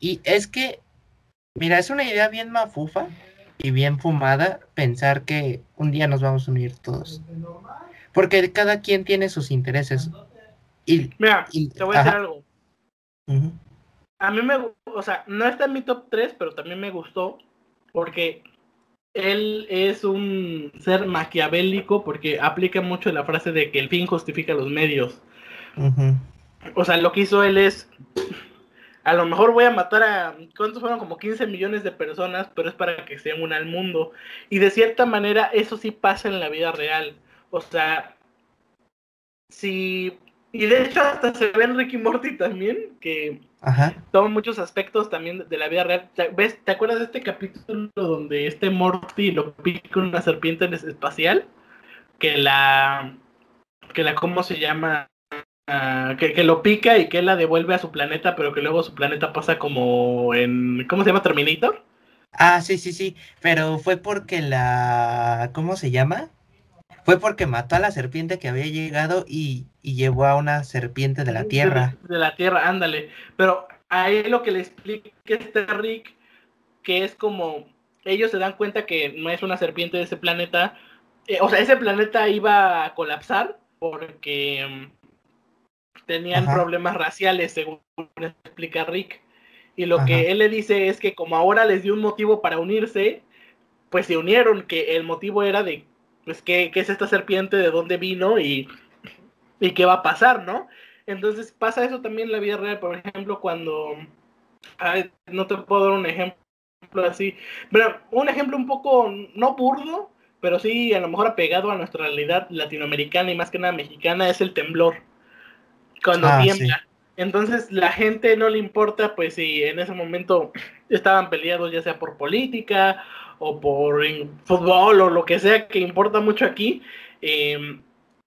Speaker 2: Y es que, mira, es una idea bien mafufa, y bien fumada pensar que un día nos vamos a unir todos. Porque cada quien tiene sus intereses. Y,
Speaker 1: Mira, te voy a decir algo. A mí me, o sea, no está en mi top 3, pero también me gustó porque él es un ser maquiavélico porque aplica mucho la frase de que el fin justifica los medios. O sea, lo que hizo él es a lo mejor voy a matar a, ¿cuántos fueron? Como 15 millones de personas, pero es para que se unan al mundo. Y de cierta manera eso sí pasa en la vida real. O sea, si... Y de hecho hasta se ve en Ricky Morty también, que toma muchos aspectos también de la vida real. ¿Ves? ¿Te acuerdas de este capítulo donde este Morty lo pica una serpiente espacial? Que la... Que la, ¿cómo se llama? Ah, que, lo pica y que la devuelve a su planeta, pero que luego su planeta pasa como en. ¿Cómo se llama? Terminator.
Speaker 2: Ah, sí, sí, sí, pero fue porque la... ¿Cómo se llama? Fue porque mató a la serpiente que había llegado y, llevó a una serpiente de la tierra.
Speaker 1: De, la tierra, ándale. Pero ahí lo que le explica este Rick, que es como ellos se dan cuenta que no es una serpiente de ese planeta. Eh, o sea, ese planeta iba a colapsar porque tenían problemas raciales, según explica Rick. Y lo que él le dice es que como ahora les dio un motivo para unirse, pues se unieron, que el motivo era de pues, ¿qué, es esta serpiente? ¿De dónde vino? Y, y qué va a pasar, ¿no? Entonces pasa eso también en la vida real, por ejemplo, cuando... no te puedo dar un ejemplo así, pero un ejemplo un poco, no burdo, pero sí a lo mejor apegado a nuestra realidad latinoamericana y más que nada mexicana, es el temblor. Cuando ah, tiembla. Entonces la gente no le importa, pues si en ese momento estaban peleados ya sea por política o por fútbol o lo que sea que importa mucho aquí, em,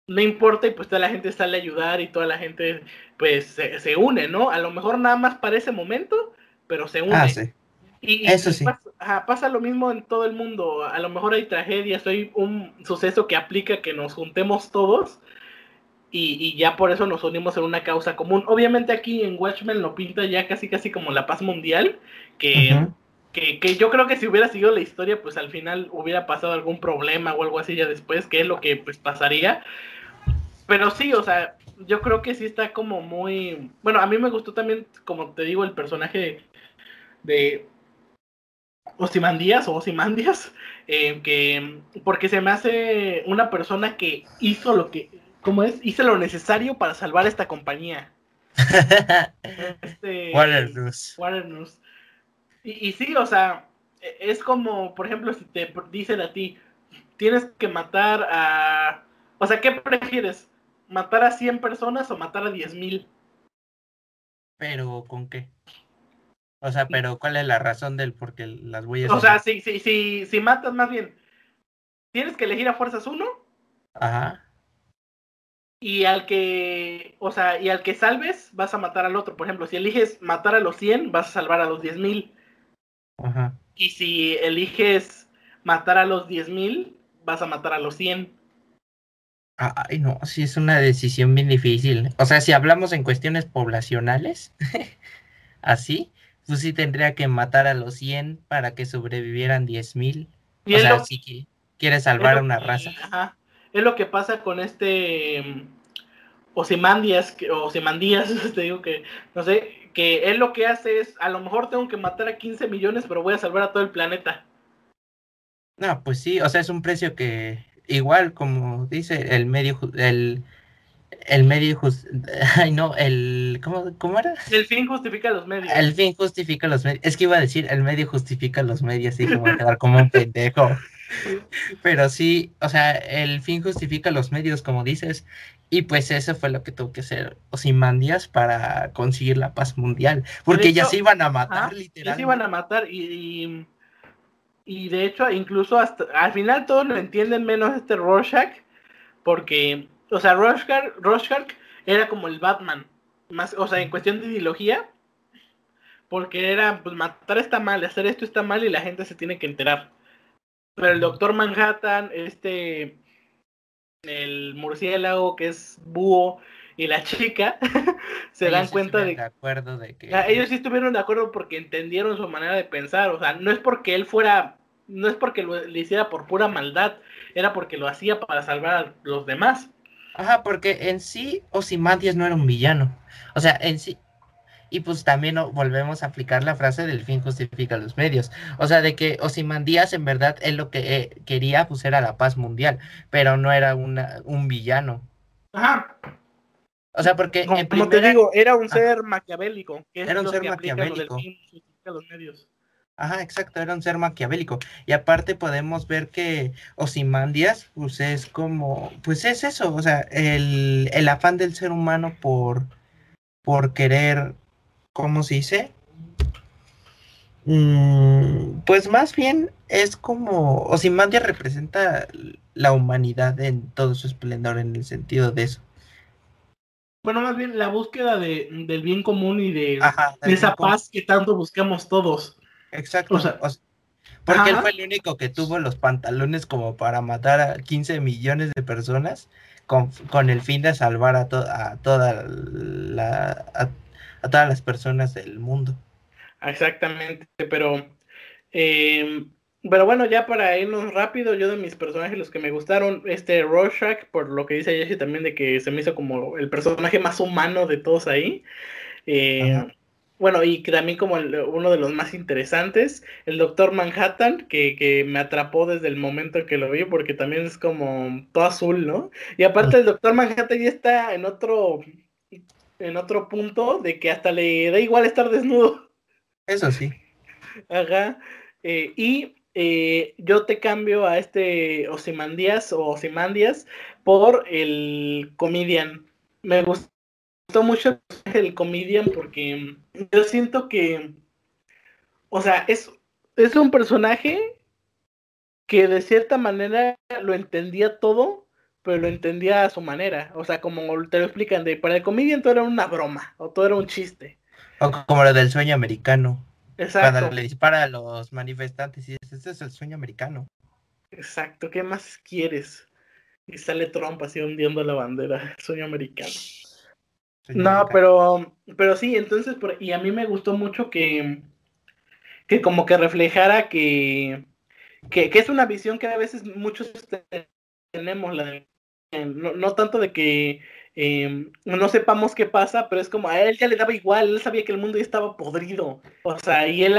Speaker 1: no importa y pues toda la gente sale a ayudar y toda la gente pues se, une, ¿no? A lo mejor nada más para ese momento, pero se une.
Speaker 2: Ah, sí.
Speaker 1: Y, Eso sí. Pasa, lo mismo en todo el mundo. A lo mejor hay tragedias, hay un suceso que aplica que nos juntemos todos y, ya por eso nos unimos en una causa común. Obviamente aquí en Watchmen lo pinta ya casi casi como la paz mundial, que que, yo creo que si hubiera seguido la historia, pues al final hubiera pasado algún problema o algo así ya después, que es lo que pues pasaría. Pero sí, o sea, yo creo que sí está como muy... Bueno, a mí me gustó también, como te digo, el personaje de Osimandías o Osimandías, eh, que porque se me hace una persona que hizo lo que, ¿cómo es? Hizo lo necesario para salvar esta compañía.
Speaker 2: este, Warner News.
Speaker 1: Warner News. Y, sí, o sea, e, es como, por ejemplo, si te dicen a ti, tienes que matar a... O sea, ¿qué prefieres? ¿Matar a 100 personas o matar a 10 mil?
Speaker 2: Pero, ¿con qué? O sea, pero ¿cuál es la razón del por qué las huellas...
Speaker 1: O sea, si, si, si, si matas más bien, tienes que elegir a fuerzas uno.
Speaker 2: Ajá.
Speaker 1: Y al que, o sea, y al que salves, vas a matar al otro. Por ejemplo, si eliges matar a los 100, vas a salvar a los 10 mil. Y si eliges matar a los 10.000, vas a matar a los 100.
Speaker 2: Ay, no, sí es una decisión bien difícil. O sea, si hablamos en cuestiones poblacionales, así, pues sí tendría que matar a los 100 para que sobrevivieran 10.000. O sea, si quieres salvar a una raza.
Speaker 1: Ajá. Es lo que pasa con este mm, Osimandias, o Osimandías, te digo que, no sé, que él lo que hace es, a lo mejor tengo que matar a 15 millones, pero voy a salvar a todo el planeta.
Speaker 2: No, pues sí, o sea, es un precio que igual como dice el medio el el medio ay no, el ¿cómo, ¿cómo era?
Speaker 1: El fin justifica los medios.
Speaker 2: El fin justifica los medios. Es que iba a decir el medio justifica los medios y como a quedar como un pendejo. Pero sí, o sea, el fin justifica los medios, como dices, y pues eso fue lo que tuvo que hacer Osimandias para conseguir la paz mundial. Porque ya se iban a matar, literalmente. Ya
Speaker 1: se iban a matar y, y, de hecho incluso hasta al final todos lo entienden menos este Rorschach. Porque, o sea, Rorschach, Rorschach era como el Batman. Más, o sea, en cuestión de ideología. Porque era, pues matar está mal, hacer esto está mal y la gente se tiene que enterar. Pero el Doctor Manhattan, este el murciélago que es búho y la chica se dan cuenta de,
Speaker 2: de acuerdo de que
Speaker 1: ellos sí estuvieron de acuerdo porque entendieron su manera de pensar, o sea, no es porque él fuera no es porque lo le hiciera por pura maldad, era porque lo hacía para salvar a los demás.
Speaker 2: Ajá, porque en sí Ozymandias no era un villano. O sea, en sí y pues también volvemos a aplicar la frase del fin justifica los medios. O sea, de que Osimandías en verdad él lo que eh, quería pues era la paz mundial, pero no era una, un villano.
Speaker 1: Ajá.
Speaker 2: O sea, porque
Speaker 1: como te digo, era un ser maquiavélico.
Speaker 2: era un ser maquiavélico. Ajá, exacto, era un ser maquiavélico. Y aparte podemos ver que Osimandias, pues es como, pues es eso, o sea, el, el afán del ser humano por, por querer ¿cómo se dice? Mm, pues más bien es como Osimandia representa la humanidad en todo su esplendor en el sentido de eso.
Speaker 1: Bueno, más bien la búsqueda de, del bien común y de, esa paz que tanto buscamos todos.
Speaker 2: Exacto. Porque él fue el único que tuvo los pantalones como para matar a 15 millones de personas con, el fin de salvar a, a, toda la, a, todas las personas del mundo.
Speaker 1: Exactamente, pero, eh, pero bueno, ya para irnos rápido, yo de mis personajes, los que me gustaron, este Rorschach, por lo que dice Jesse también de que se me hizo como el personaje más humano de todos ahí. Eh, bueno, y también como uno de los más interesantes, el Doctor Manhattan, que, me atrapó desde el momento en que lo vi, porque también es como todo azul, ¿no? Y aparte el Doctor Manhattan ya está en otro, en otro punto de que hasta le da igual estar desnudo.
Speaker 2: Eso sí.
Speaker 1: Ajá. Eh, y eh, yo te cambio a este Osimandías o Osimandias por el Comedian. Me gusta mucho el comedian porque yo siento que, o sea, es, es un personaje que de cierta manera lo entendía todo, pero lo entendía a su manera. O sea, como te lo explican, de para el comedian todo era una broma, o todo era un chiste.
Speaker 2: O como lo del sueño americano. Exacto. Cuando le dispara a los manifestantes y dice, este es el sueño americano.
Speaker 1: Exacto, ¿qué más quieres? Y sale Trump así hundiendo la bandera, el sueño americano. No, pero, pero sí, entonces, y a mí me gustó mucho que, que como que reflejara que, que, es una visión que a veces muchos tenemos, la, no, no tanto de que em, no sepamos qué pasa, pero es como a él ya le daba igual, él sabía que el mundo ya estaba podrido, o sea, y él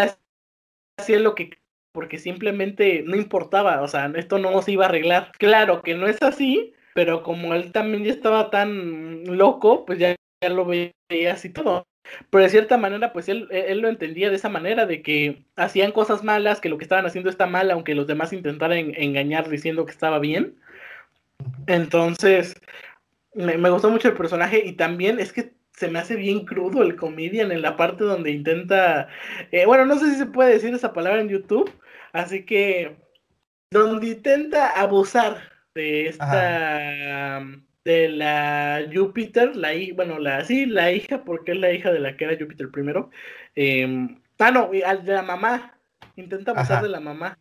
Speaker 1: hacía lo que porque simplemente no importaba, o sea, esto no se iba a arreglar. Claro que no es así, pero como él también ya estaba tan loco, pues ya ya lo veías y todo. Pero de cierta manera, pues él, él lo entendía de esa manera, de que hacían cosas malas, que lo que estaban haciendo está mal, aunque los demás intentaran engañar diciendo que estaba bien. Entonces, me, gustó mucho el personaje y también es que se me hace bien crudo el comedian en la parte donde intenta, eh, bueno, no sé si se puede decir esa palabra en YouTube, así que donde intenta abusar de esta de la Júpiter, la bueno, la sí, la hija, porque es la hija de la que era Júpiter primero. Eh, ah, no, de la mamá. Intenta pasar de la mamá.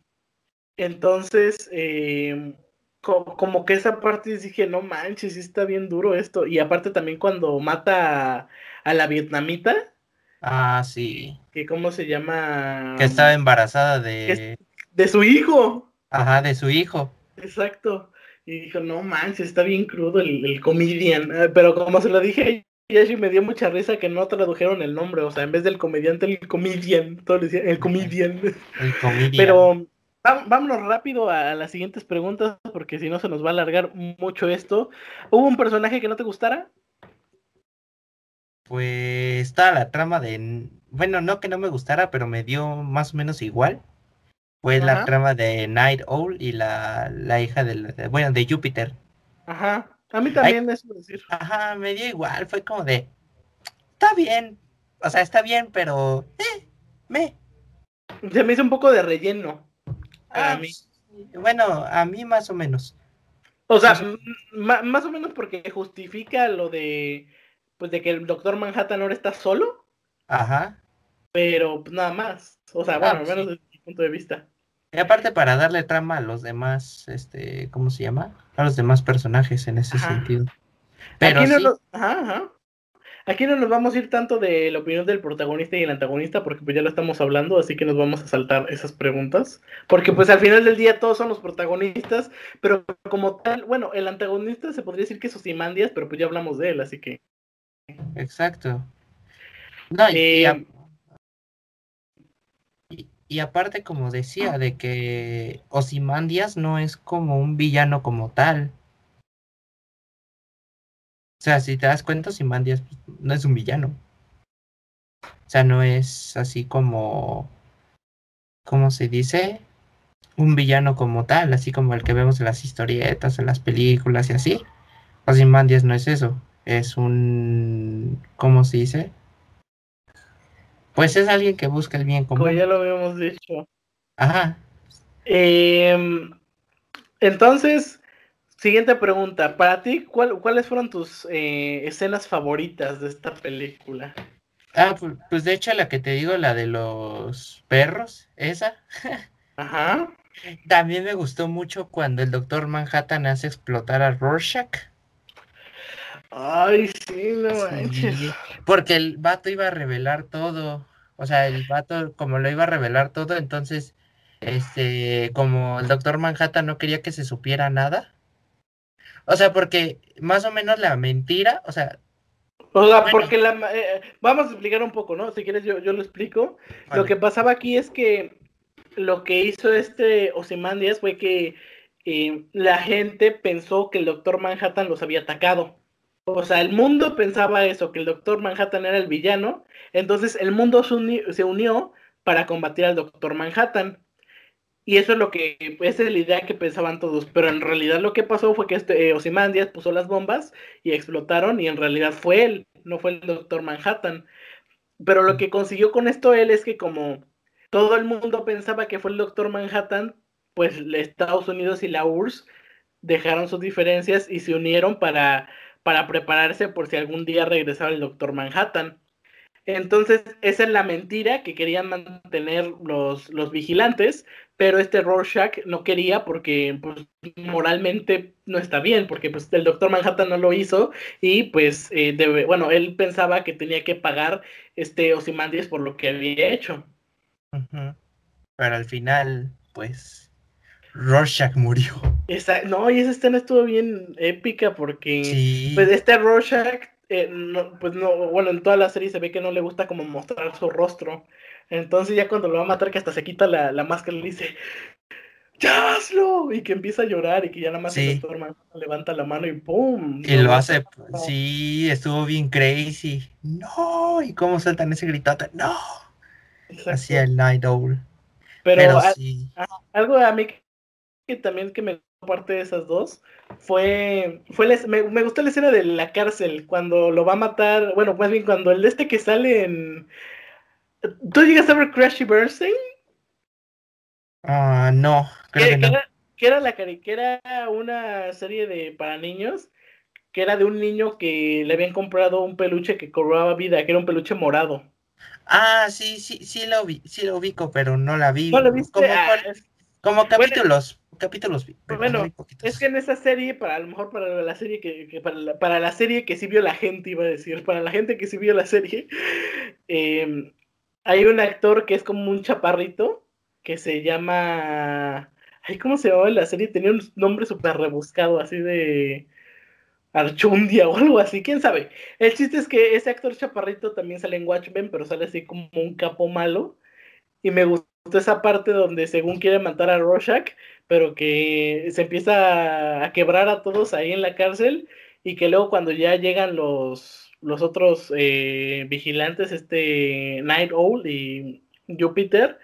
Speaker 1: Entonces, em, como, que esa parte dije, no manches, sí está bien duro esto. Y aparte también cuando mata a, la vietnamita.
Speaker 2: Ah, sí.
Speaker 1: Que cómo se llama.
Speaker 2: Que estaba embarazada de.
Speaker 1: De su hijo.
Speaker 2: Ajá, de su hijo.
Speaker 1: Exacto. Y dijo, no manches, está bien crudo el, el comedian. Ah, pero como se lo dije y me dio mucha risa que no tradujeron el nombre. O sea, en vez del comediante, el comedian. Todo le decía, el comedian. El comedian. Pero vámonos rápido a las siguientes preguntas, porque si no se nos va a alargar mucho esto. ¿Hubo un personaje que no te gustara?
Speaker 2: Pues está la trama de. Bueno, no que no me gustara, pero me dio más o menos igual fue la trama de Night Owl y la, la hija de, bueno, de Júpiter.
Speaker 1: Ajá, a mí también es decir.
Speaker 2: Ajá, me dio igual, fue como de, está bien, o sea, está bien, pero, eh, me.
Speaker 1: Se me hizo un poco de relleno.
Speaker 2: A ah, mí. Bueno, a mí más o menos.
Speaker 1: O sea, más o menos porque justifica lo de, pues de que el Doctor Manhattan ahora está solo.
Speaker 2: Ajá.
Speaker 1: Pero pues, nada más. O sea, bueno, ah, al menos desde mi punto de vista.
Speaker 2: Y aparte para darle trama a los demás, este, ¿cómo se llama? A los demás personajes en ese sentido.
Speaker 1: Pero Aquí no, nos, Aquí no nos vamos a ir tanto de la opinión del protagonista y el antagonista, porque pues ya lo estamos hablando, así que nos vamos a saltar esas preguntas. Porque pues al final del día todos son los protagonistas, pero como tal, bueno, el antagonista se podría decir que es Osimandias, pero pues ya hablamos de él, así que.
Speaker 2: Exacto. No, y, eh, y aparte, como decía, de que Osimandias no es como un villano como tal. O sea, si te das cuenta, Osimandias no es un villano. O sea, no es así como. ¿Cómo se dice? Un villano como tal, así como el que vemos en las historietas, en las películas y así. Osimandias no es eso. Es un. ¿Cómo se dice? Pues es alguien que busca el bien común.
Speaker 1: Como ya lo habíamos dicho.
Speaker 2: Ajá.
Speaker 1: Em, entonces, siguiente pregunta. Para ti, ¿cuáles fueron tus eh, escenas favoritas de esta película?
Speaker 2: Ah, pues, de hecho la que te digo, la de los perros, esa.
Speaker 1: Ajá.
Speaker 2: También me gustó mucho cuando el Doctor Manhattan hace explotar a Rorschach.
Speaker 1: Ay, sí, no manches.
Speaker 2: porque el vato iba a revelar todo. O sea, el vato, como lo iba a revelar todo, entonces, este, como el Doctor Manhattan no quería que se supiera nada. O sea, porque más o menos la mentira, o sea,
Speaker 1: o sea, porque la, eh, vamos a explicar un poco, ¿no? Si quieres yo, yo lo explico. Lo que pasaba aquí es que lo que hizo este Ozymandias fue que eh, la gente pensó que el Doctor Manhattan los había atacado. O sea, el mundo pensaba eso, que el Doctor Manhattan era el villano. Entonces el mundo se, unió para combatir al Doctor Manhattan. Y eso es lo que, esa es la idea que pensaban todos. Pero en realidad lo que pasó fue que este eh, puso las bombas y explotaron. Y en realidad fue él, no fue el Doctor Manhattan. Pero lo que consiguió con esto él es que como todo el mundo pensaba que fue el Doctor Manhattan, pues Estados Unidos y la URSS dejaron sus diferencias y se unieron para, para prepararse por si algún día regresaba el Doctor Manhattan. Entonces, esa es la mentira que querían mantener los, los vigilantes, pero este Rorschach no quería porque pues, moralmente no está bien, porque pues, el Doctor Manhattan no lo hizo y pues, eh, debe, bueno, él pensaba que tenía que pagar este Ozymandias por lo que había hecho.
Speaker 2: Pero al final, pues, Rorschach murió.
Speaker 1: Esa, no, y esa escena estuvo bien épica porque, pues, este Rorschach, eh, pues, no, bueno, en toda la serie se ve que no le gusta como mostrar su rostro. Entonces ya cuando lo va a matar, que hasta se quita la, máscara y le dice, ¡Ya hazlo! Y que empieza a llorar y que ya nada más se levanta la mano y ¡pum!
Speaker 2: Y lo hace, sí, estuvo bien crazy. ¡No! ¿Y cómo saltan ese gritote? ¡No! Hacia el Night Owl.
Speaker 1: Pero, algo a mí que también que me parte de esas dos fue fue me, me, gustó la escena de la cárcel cuando lo va a matar bueno más bien cuando el de este que sale en ¿tú llegas a ver Crashy Bernstein?
Speaker 2: Ah no creo que,
Speaker 1: Era, que era la que era una serie de para niños que era de un niño que le habían comprado un peluche que cobraba vida que era un peluche morado
Speaker 2: Ah, sí, sí, sí lo vi, sí lo ubico, pero no la vi.
Speaker 1: ¿No lo viste?
Speaker 2: Como,
Speaker 1: ah,
Speaker 2: como capítulos, capítulos vi.
Speaker 1: Bueno, es que en esa serie, para a lo mejor para la serie que, para, la, para, la, serie que sí vio la gente, iba a decir, para la gente que sí vio la serie, eh, hay un actor que es como un chaparrito que se llama, ay, ¿cómo se llamaba la serie? Tenía un nombre súper rebuscado, así de Archundia o algo así, quién sabe. El chiste es que ese actor chaparrito también sale en Watchmen, pero sale así como un capo malo. Y me gustó esa parte donde según quiere matar a Rorschach, pero que se empieza a quebrar a todos ahí en la cárcel y que luego cuando ya llegan los, los otros eh, vigilantes, este Night Owl y Jupiter,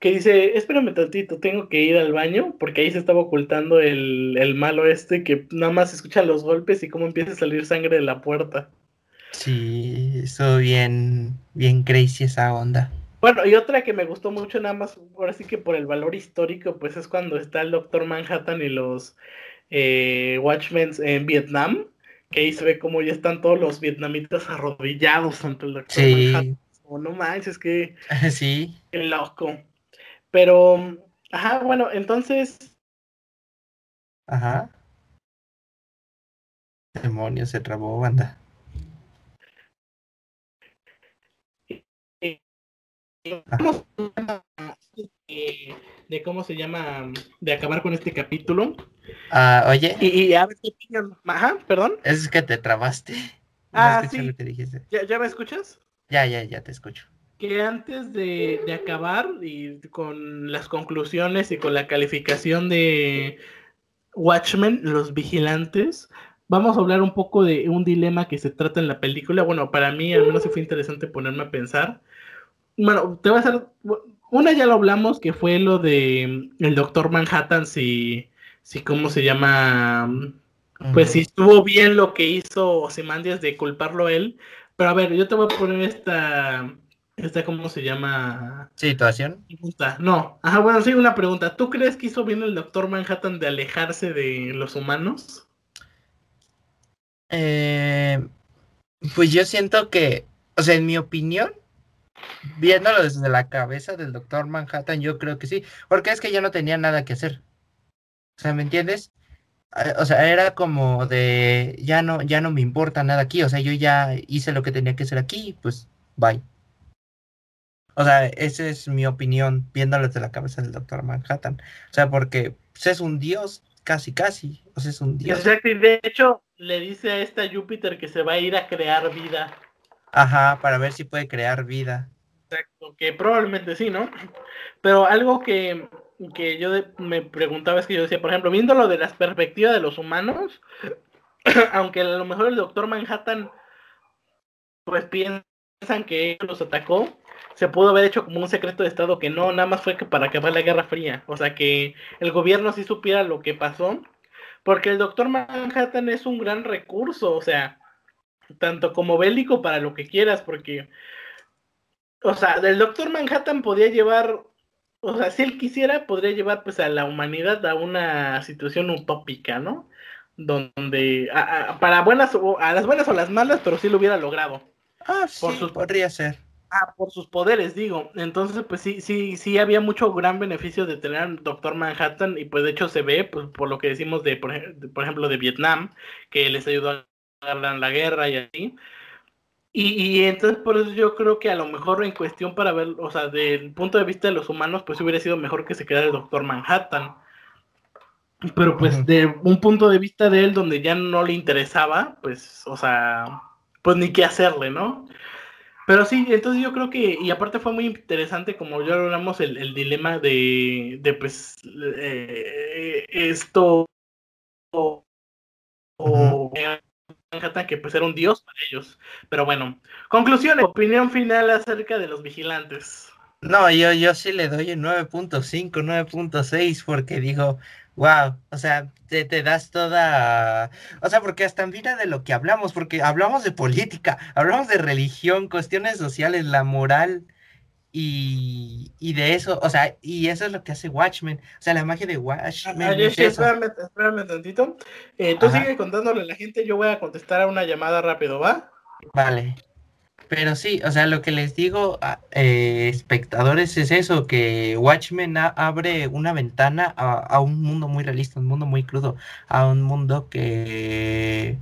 Speaker 1: que dice, espérame tantito, tengo que ir al baño, porque ahí se estaba ocultando el, malo este que nada más escucha los golpes y cómo empieza a salir sangre de la puerta.
Speaker 2: Sí, eso bien, bien crazy esa onda.
Speaker 1: Bueno, y otra que me gustó mucho nada más, ahora sí que por el valor histórico, pues es cuando está el Doctor Manhattan y los eh, Watchmen en Vietnam, que ahí se ve como ya están todos los vietnamitas arrodillados ante el Doctor sí. Manhattan. Oh, no manches, que...
Speaker 2: Sí.
Speaker 1: Qué loco. Pero, ajá, bueno, entonces.
Speaker 2: Ajá. Demonios, se trabó, banda.
Speaker 1: De cómo se llama de acabar con este capítulo.
Speaker 2: Ah, oye.
Speaker 1: Y, a ver qué Ajá, perdón.
Speaker 2: Es que te trabaste.
Speaker 1: Ah, sí. ¿Ya, ¿Ya me escuchas?
Speaker 2: Ya, ya, ya te escucho
Speaker 1: que antes de, acabar y con las conclusiones y con la calificación de Watchmen, los vigilantes, vamos a hablar un poco de un dilema que se trata en la película. Bueno, para mí al menos fue interesante ponerme a pensar. Bueno, te voy a hacer... Una ya lo hablamos, que fue lo de el Doctor Manhattan, si, si ¿cómo se llama? Pues si estuvo bien lo que hizo Ozymandias de culparlo él. Pero a ver, yo te voy a poner esta, ¿Esta cómo se llama?
Speaker 2: ¿Situación?
Speaker 1: No. Ajá, bueno, sí, una pregunta. ¿Tú crees que hizo bien el Doctor Manhattan de alejarse de los humanos?
Speaker 2: Eh, pues yo siento que, o sea, en mi opinión, viéndolo desde la cabeza del doctor Manhattan, yo creo que sí, porque es que ya no tenía nada que hacer. O sea, ¿me entiendes? Eh, o sea, era como de, ya no, ya no me importa nada aquí, o sea, yo ya hice lo que tenía que hacer aquí, pues, bye. O sea, esa es mi opinión, viéndolo desde la cabeza del doctor Manhattan. O sea, porque pues, es un dios, casi, casi, o sea, es un dios.
Speaker 1: Exacto, y de hecho le dice a esta Júpiter que se va a ir a crear vida.
Speaker 2: Ajá, para ver si puede crear vida.
Speaker 1: Exacto, que probablemente sí, ¿no? Pero algo que, que yo me preguntaba es que yo decía, por ejemplo, viéndolo de la perspectiva de los humanos, aunque a lo mejor el doctor Manhattan, pues piensan que él los atacó, se pudo haber hecho como un secreto de Estado que no, nada más fue que para acabar la Guerra Fría. O sea, que el gobierno sí supiera lo que pasó, porque el doctor Manhattan es un gran recurso, o sea, tanto como bélico para lo que quieras, porque, o sea, el doctor Manhattan podía llevar o sea, si él quisiera, podría llevar pues a la humanidad a una situación utópica, ¿no? Donde, para buenas, o a las buenas o las malas, pero sí lo hubiera logrado.
Speaker 2: Ah, sí, por sus, podría ser.
Speaker 1: Ah, por sus poderes, digo. Entonces, pues sí, sí, sí había mucho gran beneficio de tener al Doctor Manhattan y pues de hecho se ve, pues por lo que decimos de, por, ejemplo, de Vietnam, que les ayudó a ganar la guerra y así. Y, entonces por eso yo creo que a lo mejor en cuestión para ver, o sea, del punto de vista de los humanos, pues hubiera sido mejor que se quedara el Doctor Manhattan. Pero pues de un punto de vista de él donde ya no le interesaba, pues, o sea, pues ni qué hacerle, ¿no? Pero sí, entonces yo creo que, y aparte fue muy interesante como ya hablamos, el, el dilema de, de pues, eh, esto, o, que pues era un dios para ellos. Pero bueno, conclusiones, opinión final acerca de los vigilantes.
Speaker 2: No, yo, yo sí le doy el 9.5, 9.6 porque digo, wow, o sea, te, te, das toda, o sea, porque hasta mira de lo que hablamos, porque hablamos de política, hablamos de religión, cuestiones sociales, la moral, y, y, de eso, o sea, y eso es lo que hace Watchmen. O sea, la magia de Watchmen. Ah,
Speaker 1: sí, espérame, espérame, tantito. Eh, tú sigue contándole a la gente, yo voy a contestar a una llamada rápido, ¿va?
Speaker 2: Vale. Pero sí, o sea, lo que les digo eh, espectadores es eso, que Watchmen abre una ventana a, a un mundo muy realista, un mundo muy crudo, a un mundo que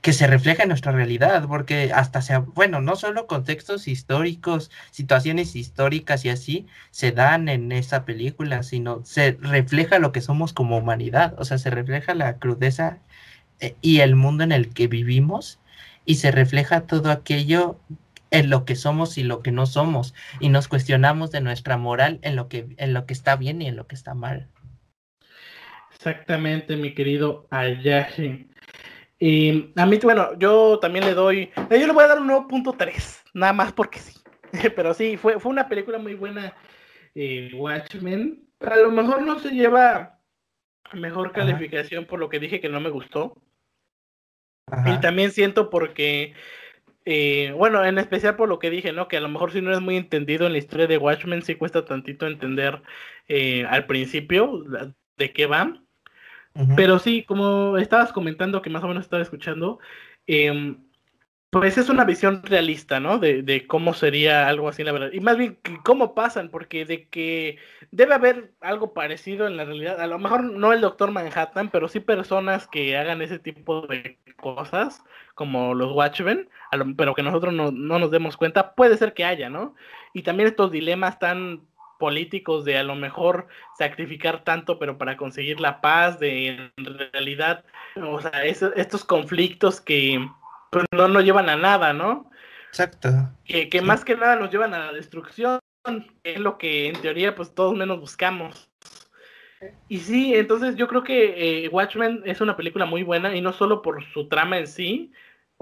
Speaker 2: que se refleja en nuestra realidad, porque hasta sea, bueno, no solo contextos históricos, situaciones históricas y así se dan en esa película, sino se refleja lo que somos como humanidad, o sea, se refleja la crudeza eh, y el mundo en el que vivimos y se refleja todo aquello en lo que somos y lo que no somos y nos cuestionamos de nuestra moral en lo que en lo que está bien y en lo que está mal.
Speaker 1: Exactamente, mi querido Ayashi. Y a mí, bueno, yo también le doy, yo le voy a dar un 9.3, nada más porque sí. Pero sí, fue, fue una película muy buena, eh, Watchmen. A lo mejor no se lleva mejor calificación por lo que dije que no me gustó. Y también siento porque, eh, bueno, en especial por lo que dije, ¿no? Que a lo mejor si no es muy entendido en la historia de Watchmen, sí cuesta tantito entender eh, al principio de qué Pero sí, como estabas comentando, que más o menos estaba escuchando, em, pues es una visión realista, ¿no? De, de, cómo sería algo así, la verdad. Y más bien, cómo pasan, porque de que debe haber algo parecido en la realidad. A lo mejor no el Doctor Manhattan, pero sí personas que hagan ese tipo de cosas, como los Watchmen, pero que nosotros no, no nos demos cuenta, puede ser que haya, ¿no? Y también estos dilemas tan políticos de a lo mejor sacrificar tanto, pero para conseguir la paz, de en realidad, o sea, estos conflictos que pues, no nos llevan a nada, ¿no?
Speaker 2: Exacto.
Speaker 1: Que, que más que nada nos llevan a la destrucción, que es lo que en teoría pues todos menos buscamos. Y sí, entonces yo creo que eh, Watchmen es una película muy buena y no solo por su trama en sí,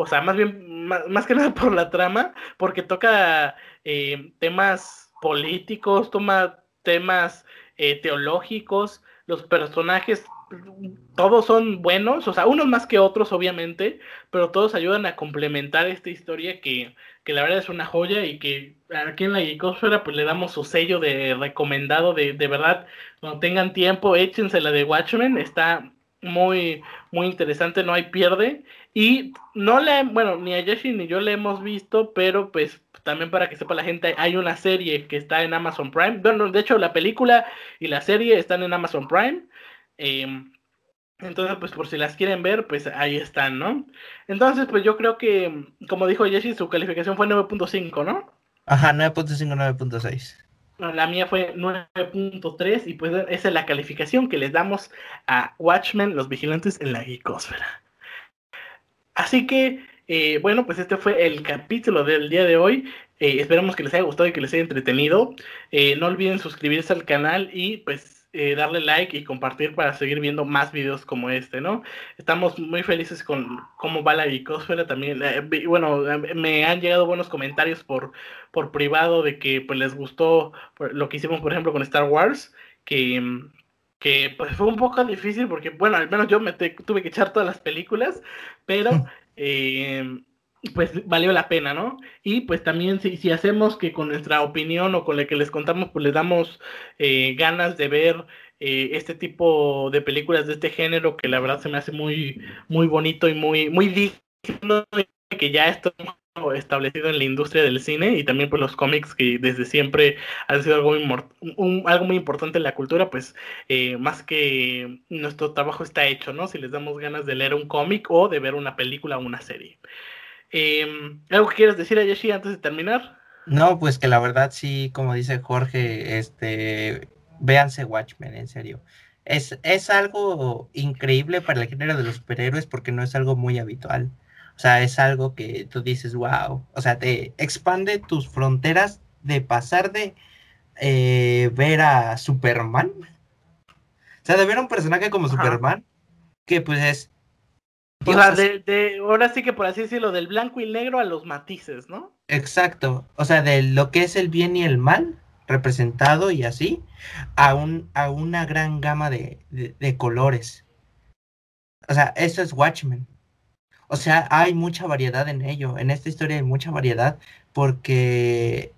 Speaker 1: o sea, más bien, más, que nada por la trama, porque toca eh, temas políticos, toma temas eh, teológicos, los personajes, todos son buenos, o sea, unos más que otros, obviamente, pero todos ayudan a complementar esta historia que, que la verdad es una joya y que aquí en la Geekosfera pues le damos su sello de recomendado, de, de verdad, cuando tengan tiempo, échense la de Watchmen, está muy, muy interesante, no hay pierde. Y no le, bueno, ni a Yoshi ni yo le hemos visto, pero pues también para que sepa la gente, hay una serie que está en Amazon Prime. Bueno, de hecho, la película y la serie están en Amazon Prime. Em, entonces, pues por si las quieren ver, pues ahí están, ¿no? Entonces, pues yo creo que, como dijo Jesse, su calificación fue 9.5, ¿no?
Speaker 2: Ajá, 9.5, 9.6.
Speaker 1: La mía fue 9.3 y pues esa es la calificación que les damos a Watchmen, los vigilantes en la geekosfera. Así que, eh, bueno, pues este fue el capítulo del día de hoy. Eh, esperamos que les haya gustado y que les haya entretenido. Eh, no olviden suscribirse al canal y pues darle like y compartir para seguir viendo más videos como este, ¿no? Estamos muy felices con cómo va la Geekosfera también. Bueno, me han llegado buenos comentarios por, por privado de que pues les gustó lo que hicimos, por ejemplo, con Star Wars, que, que pues fue un poco difícil porque, bueno, al menos yo tuve que echar todas las películas, pero... pues valió la pena, ¿no? Y pues también si, si, hacemos que con nuestra opinión o con la que les contamos, pues les damos eh, ganas de ver eh, este tipo de películas de este género que la verdad se me hace muy, muy bonito y muy, muy digno que ya está establecido en la industria del cine y también pues los cómics que desde siempre han sido algo, algo muy importante en la cultura, pues eh, más que nuestro trabajo está hecho, ¿no? Si les damos ganas de leer un cómic o de ver una película o una serie. Em, ¿Algo que quieras decir, Ayashi, antes de terminar?
Speaker 2: No, pues que la verdad sí, como dice Jorge, este, véanse Watchmen, en serio. Es, es algo increíble para el género de los superhéroes porque no es algo muy habitual. O sea, es algo que tú dices, wow. O sea, te expande tus fronteras de pasar de eh, ver a Superman. O sea, de ver a un personaje como Superman, que pues es
Speaker 1: o sea, de, ahora sí que por así decirlo, del blanco y negro a los matices, ¿no?
Speaker 2: Exacto. O sea, de lo que es el bien y el mal representado y así, a, un, a una gran gama de, de, colores. O sea, eso es Watchmen. O sea, hay mucha variedad en ello. En esta historia hay mucha variedad porque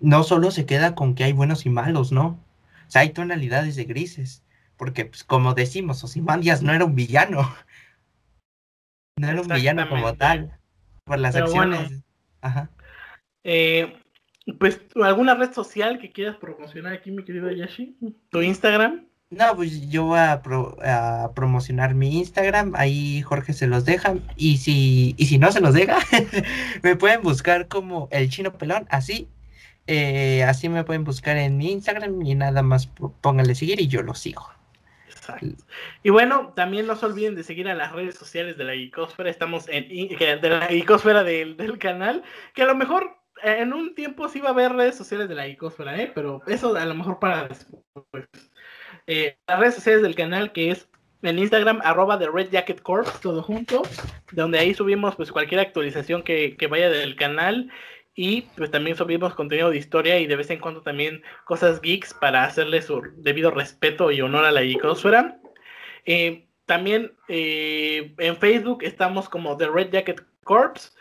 Speaker 2: no solo se queda con que hay buenos y malos, ¿no? O sea, hay tonalidades de grises. Porque, pues, como decimos, Osimandias no era un villano. No era un villano como tal. Por las acciones. Ajá.
Speaker 1: Eh, pues, ¿alguna red social que quieras promocionar aquí, mi querido Yashi? ¿Tu Instagram?
Speaker 2: No, pues yo voy a, promocionar mi Instagram, ahí Jorge se los deja, y si, y si no se los deja, me pueden buscar como el chino pelón, así, eh, así me pueden buscar en mi Instagram y nada más pónganle seguir y yo lo sigo.
Speaker 1: Y bueno, también no se olviden de seguir a las redes sociales de la Geekosfera. Estamos en de la Geekosfera del, del canal, que a lo mejor eh, en un tiempo sí va a haber redes sociales de la Geekosfera, ¿eh? pero eso a lo mejor para después. Eh, las redes sociales del canal que es en Instagram, arroba de Red Jacket todo junto, donde ahí subimos pues cualquier actualización que, que vaya del canal y pues también subimos contenido de historia y de vez en cuando también cosas geeks para hacerle su debido respeto y honor a la geekosfera. Eh, también eh, en Facebook estamos como The Red Jacket Corps,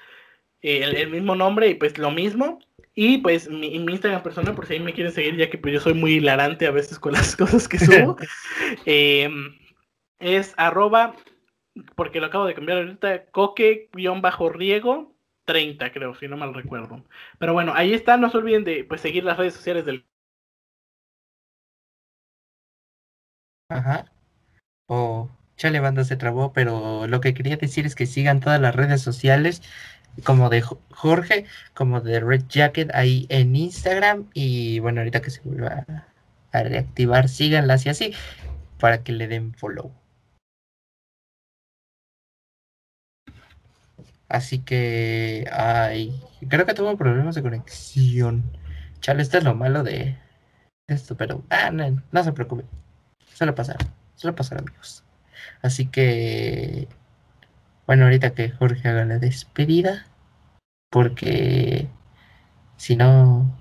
Speaker 1: eh, el, mismo nombre y pues lo mismo. Y pues mi, Instagram personal, por si ahí me quieren seguir, ya que pues yo soy muy hilarante a veces con las cosas que subo, es arroba, porque lo acabo de cambiar ahorita, coque-riego 30, creo, si no mal recuerdo. Pero bueno, ahí está, no se olviden de pues, seguir las redes sociales del...
Speaker 2: Ajá. O oh, chale, banda se trabó, pero lo que quería decir es que sigan todas las redes sociales, como de Jorge, como de Red Jacket, ahí en Instagram. Y bueno, ahorita que se vuelva a reactivar, síganlas y así, para que le den follow. Así que, ay, creo que tuvo problemas de conexión. Chale, esto es lo malo de esto, pero ah, no, no se preocupe. Suele pasar, suele pasar, amigos. Así que, bueno, ahorita que Jorge haga la despedida, porque si no,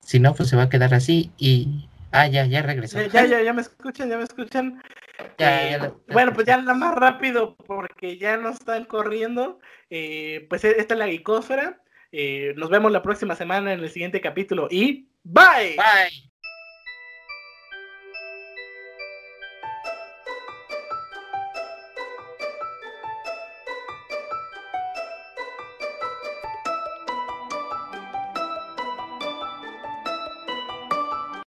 Speaker 2: si no, pues se va a quedar así y, ah, ya, ya regresó.
Speaker 1: Ya, ya, ya me escuchan, ya me escuchan. Eh, bueno, pues ya nada más rápido, porque ya no están corriendo. Eh, pues e, esta es la Geekósfera. Eh, nos vemos la próxima semana en el siguiente capítulo y bye.
Speaker 2: Bye.